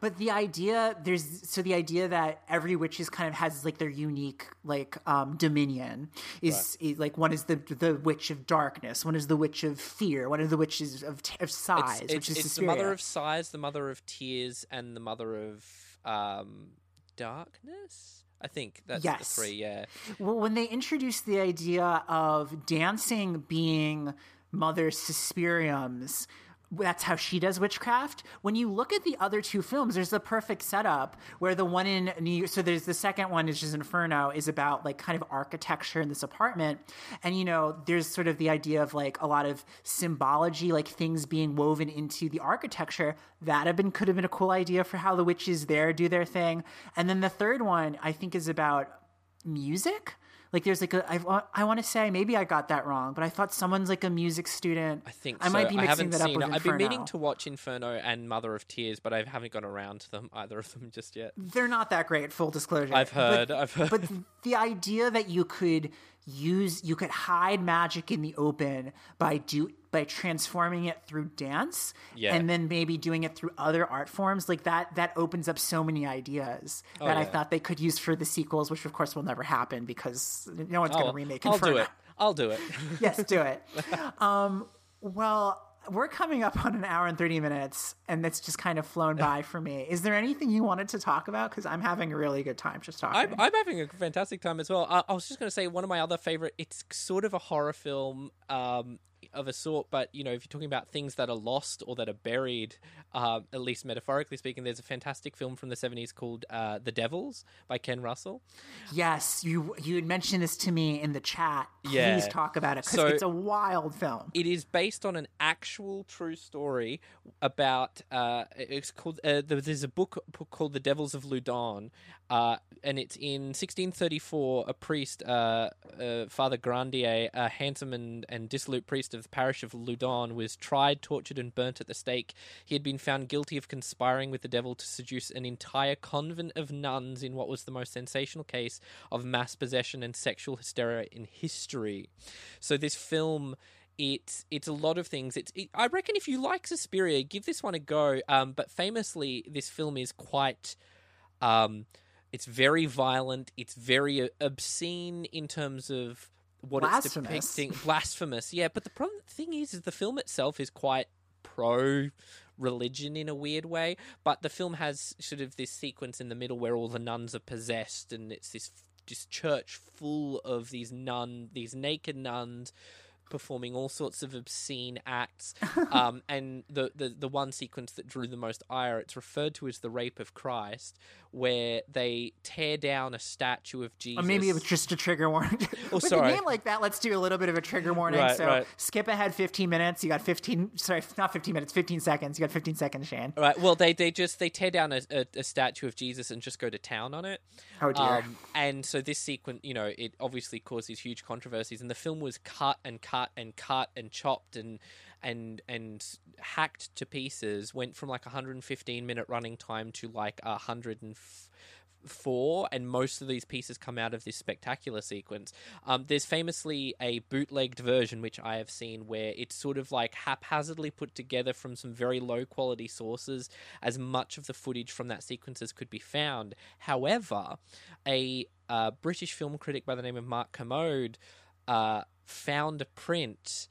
But the idea there's so the idea that every witch is kind of has like their unique like um, dominion is, is like one is the the witch of darkness, one is the witch of fear, one of the witches of, t- of size, It's, which is it's the mother of sighs, the mother of tears, and the mother of um, darkness. I think that's Yes. the three. Yeah, Well, when they introduced the idea of dancing being Mother Suspirium's, that's how she does witchcraft. When you look at the other two films, there's the perfect setup where the one in New York, so there's the second one, which is Inferno, is about like kind of architecture in this apartment. And, you know, there's sort of the idea of like a lot of symbology, like things being woven into the architecture. That have been, could have been a cool idea for how the witches there do their thing. And then the third one, I think, is about music. Like there's like a I, I want to say maybe I got that wrong, but I thought someone's like a music student. I think I so. might be I mixing haven't that up with it. I've been meaning to watch Inferno and Mother of Tears, but I haven't got around to them either of them just yet. They're not that great. Full disclosure. I've heard. But, I've heard. but the idea that you could use you could hide magic in the open by do by transforming it through dance Yeah. and then maybe doing it through other art forms like that that opens up so many ideas that I Oh, thought they could use for the sequels which of course will never happen because no one's going to remake I'll do it. I'll do it. [LAUGHS] [LAUGHS] yes, do it. Um, well, we're coming up on an hour and 30 minutes, and it's just kind of flown by for me. Is there anything you wanted to talk about? Because I'm having a really good time just talking. I'm, I'm having a fantastic time as well. I, I was just going to say one of my other favorite. It's sort of a horror film um, of a sort, but you know, if you're talking about things that are lost or that are buried, um, at least metaphorically speaking, there's a fantastic film from the '70s called uh, "The Devils" by Ken Russell. yes, you you had mentioned this to me in the chat. Please Yeah. talk about it because So- it's a wild film. It is based on an actual true story about. Uh, it's called. Uh, there's a book called "The Devils of Loudun," uh, and it's in 1634. A priest, uh, uh, Father Grandier, a handsome and, and dissolute priest of the parish of Loudun, was tried, tortured, and burnt at the stake. He had been found guilty of conspiring with the devil to seduce an entire convent of nuns in what was the most sensational case of mass possession and sexual hysteria in history. So this film it's it's a lot of things. It's it, I reckon if you like Suspiria, give this one a go. Um, but famously, this film is quite. Um, it's very violent. It's very uh, obscene in terms of what it's depicting. Blasphemous, yeah. But the problem thing is, is the film itself is quite pro religion in a weird way. But the film has sort of this sequence in the middle where all the nuns are possessed, and it's this this church full of these nun, these naked nuns performing all sorts of obscene acts. [LAUGHS] um, and the, the the one sequence that drew the most ire, it's referred to as the rape of Christ, where they tear down a statue of Jesus. Or maybe it was just a trigger warning. [LAUGHS] With sorry. a name like that, let's do a little bit of a trigger warning. Right, so right. skip ahead 15 minutes. You got 15. Sorry, not 15 minutes. 15 seconds. You got 15 seconds, Shane. Right. Well, they they just they tear down a, a, a statue of Jesus and just go to town on it. Oh dear. Um, and so this sequence, you know, it obviously causes these huge controversies, and the film was cut and cut and cut and chopped and and and hacked to pieces. Went from like 115 minute running time to like 104, and most of these pieces come out of this spectacular sequence. Um, there's famously a bootlegged version which I have seen where it's sort of like haphazardly put together from some very low quality sources, as much of the footage from that sequence as could be found. However, a uh, British film critic by the name of Mark Kermode uh, found a print,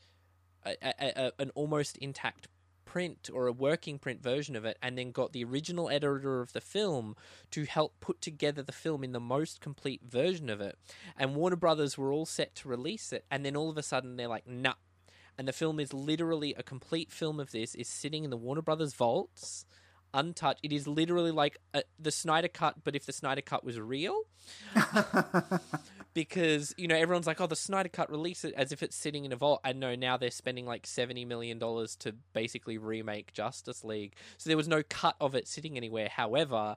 a, a, a, an almost intact print or a working print version of it, and then got the original editor of the film to help put together the film in the most complete version of it. And Warner Brothers were all set to release it, and then all of a sudden they're like, nah. And the film is literally a complete film of this is sitting in the Warner Brothers vaults, untouched. It is literally like a, the Snyder cut, but if the Snyder cut was real [LAUGHS] because you know everyone's like, "Oh, the Snyder Cut release it as if it's sitting in a vault." And no, now they're spending like seventy million dollars to basically remake Justice League. So there was no cut of it sitting anywhere. However,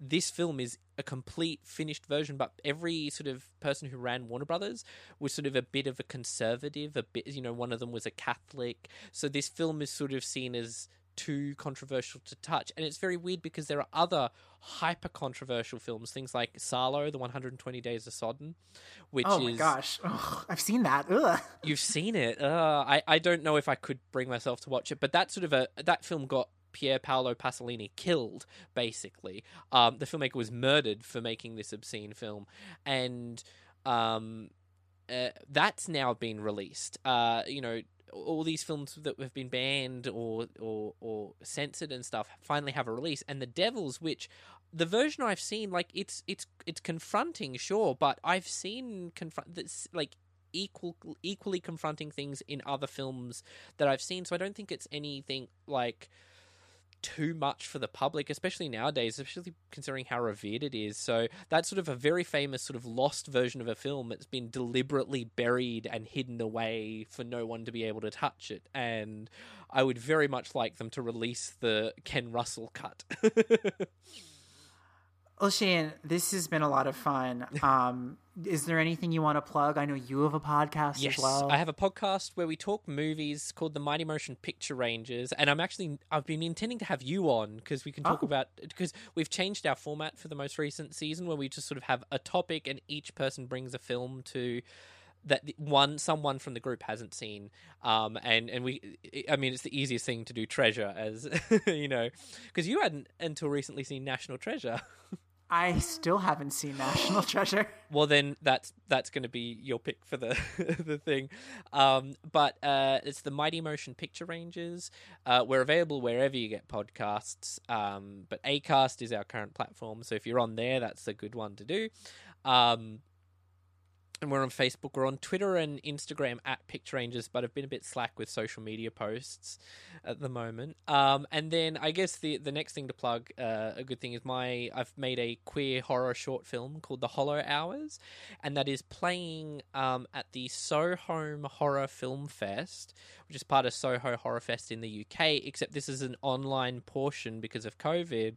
this film is a complete finished version. But every sort of person who ran Warner Brothers was sort of a bit of a conservative. A bit, you know, one of them was a Catholic. So this film is sort of seen as too controversial to touch. And it's very weird because there are other hyper controversial films, things like Salo, The 120 Days of Sodom, which is oh is. my gosh. Ugh, I've seen that. Ugh. You've seen it. Uh, I, I don't know if I could bring myself to watch it, but that sort of a. That film got. Pier Paolo Pasolini killed, basically. Um, the filmmaker was murdered for making this obscene film, and um, uh, that's now been released. Uh, you know, all these films that have been banned or, or or censored and stuff finally have a release. And The Devils, which the version I've seen, like it's it's it's confronting, sure, but I've seen confront like equal equally confronting things in other films that I've seen. So I don't think it's anything like too much for the public, especially nowadays, especially considering how revered it is. So that's sort of a very famous sort of lost version of a film that's been deliberately buried and hidden away for no one to be able to touch it. And I would very much like them to release the Ken Russell cut. [LAUGHS] Well, Shane, this has been a lot of fun. [LAUGHS] Um, is there anything you want to plug? I know you have a podcast Yes, as well. I have a podcast where we talk movies called the Mighty Motion Picture Rangers, and I'm actually I've been intending to have you on because we can talk Oh. about because we've changed our format for the most recent season where we just sort of have a topic and each person brings a film to that one someone from the group hasn't seen um and and we i mean it's the easiest thing to do treasure as [LAUGHS] you know because you hadn't until recently seen national treasure [LAUGHS] I still haven't seen National [LAUGHS] Treasure. well then that's that's going to be your pick for the [LAUGHS] the thing. Um but uh it's the mighty motion picture rangers. Uh we're available wherever you get podcasts. Um but acast is our current platform. So if you're on there that's a good one to do. Um and we're on Facebook. We're on Twitter and Instagram at Picture Rangers, but I've been a bit slack with social media posts at the moment. Um, and then I guess the the next thing to plug, uh, a good thing is my I've made a queer horror short film called The Hollow Hours, and that is playing um, at the Soho Horror Film Fest, which is part of Soho Horror Fest in the UK. Except this is an online portion because of COVID,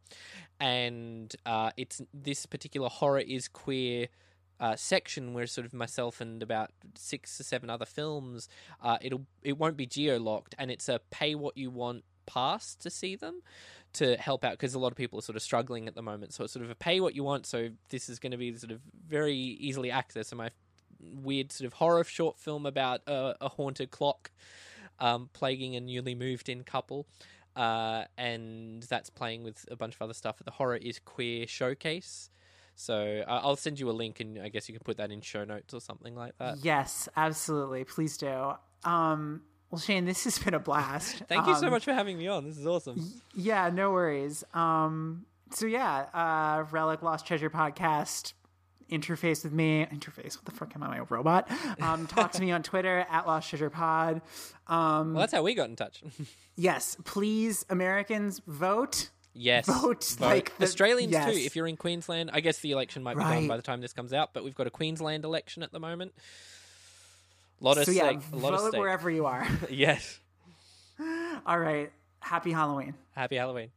and uh, it's this particular horror is queer uh, section where sort of myself and about six or seven other films, uh, it'll it won't be geo locked, and it's a pay what you want pass to see them to help out because a lot of people are sort of struggling at the moment. So it's sort of a pay what you want. So this is going to be sort of very easily accessed. And my weird sort of horror short film about a, a haunted clock um, plaguing a newly moved in couple. Uh, and that's playing with a bunch of other stuff. The horror is queer showcase. So uh, I'll send you a link, and I guess you can put that in show notes or something like that. Yes, absolutely. Please do. Um, well, Shane, this has been a blast. [LAUGHS] Thank you so Um, much for having me on. This is awesome. Yeah, no worries. Um, so yeah, uh, Relic Lost Treasure podcast. Interface with me. Interface. What the fuck am I, a robot? Um, talk to me on [LAUGHS] Twitter at Lost Treasure Pod. Um, Well, that's how we got in touch. [LAUGHS] yes, please, Americans, vote. Yes, Vote, like the- Australians yes. too. If you're in Queensland, I guess the election might be done by the time this comes out. But we've got a Queensland election at the moment. A lot of So yeah, stake. A lot of vote stake. wherever you are. [LAUGHS] Yes. All right. Happy Halloween. Happy Halloween.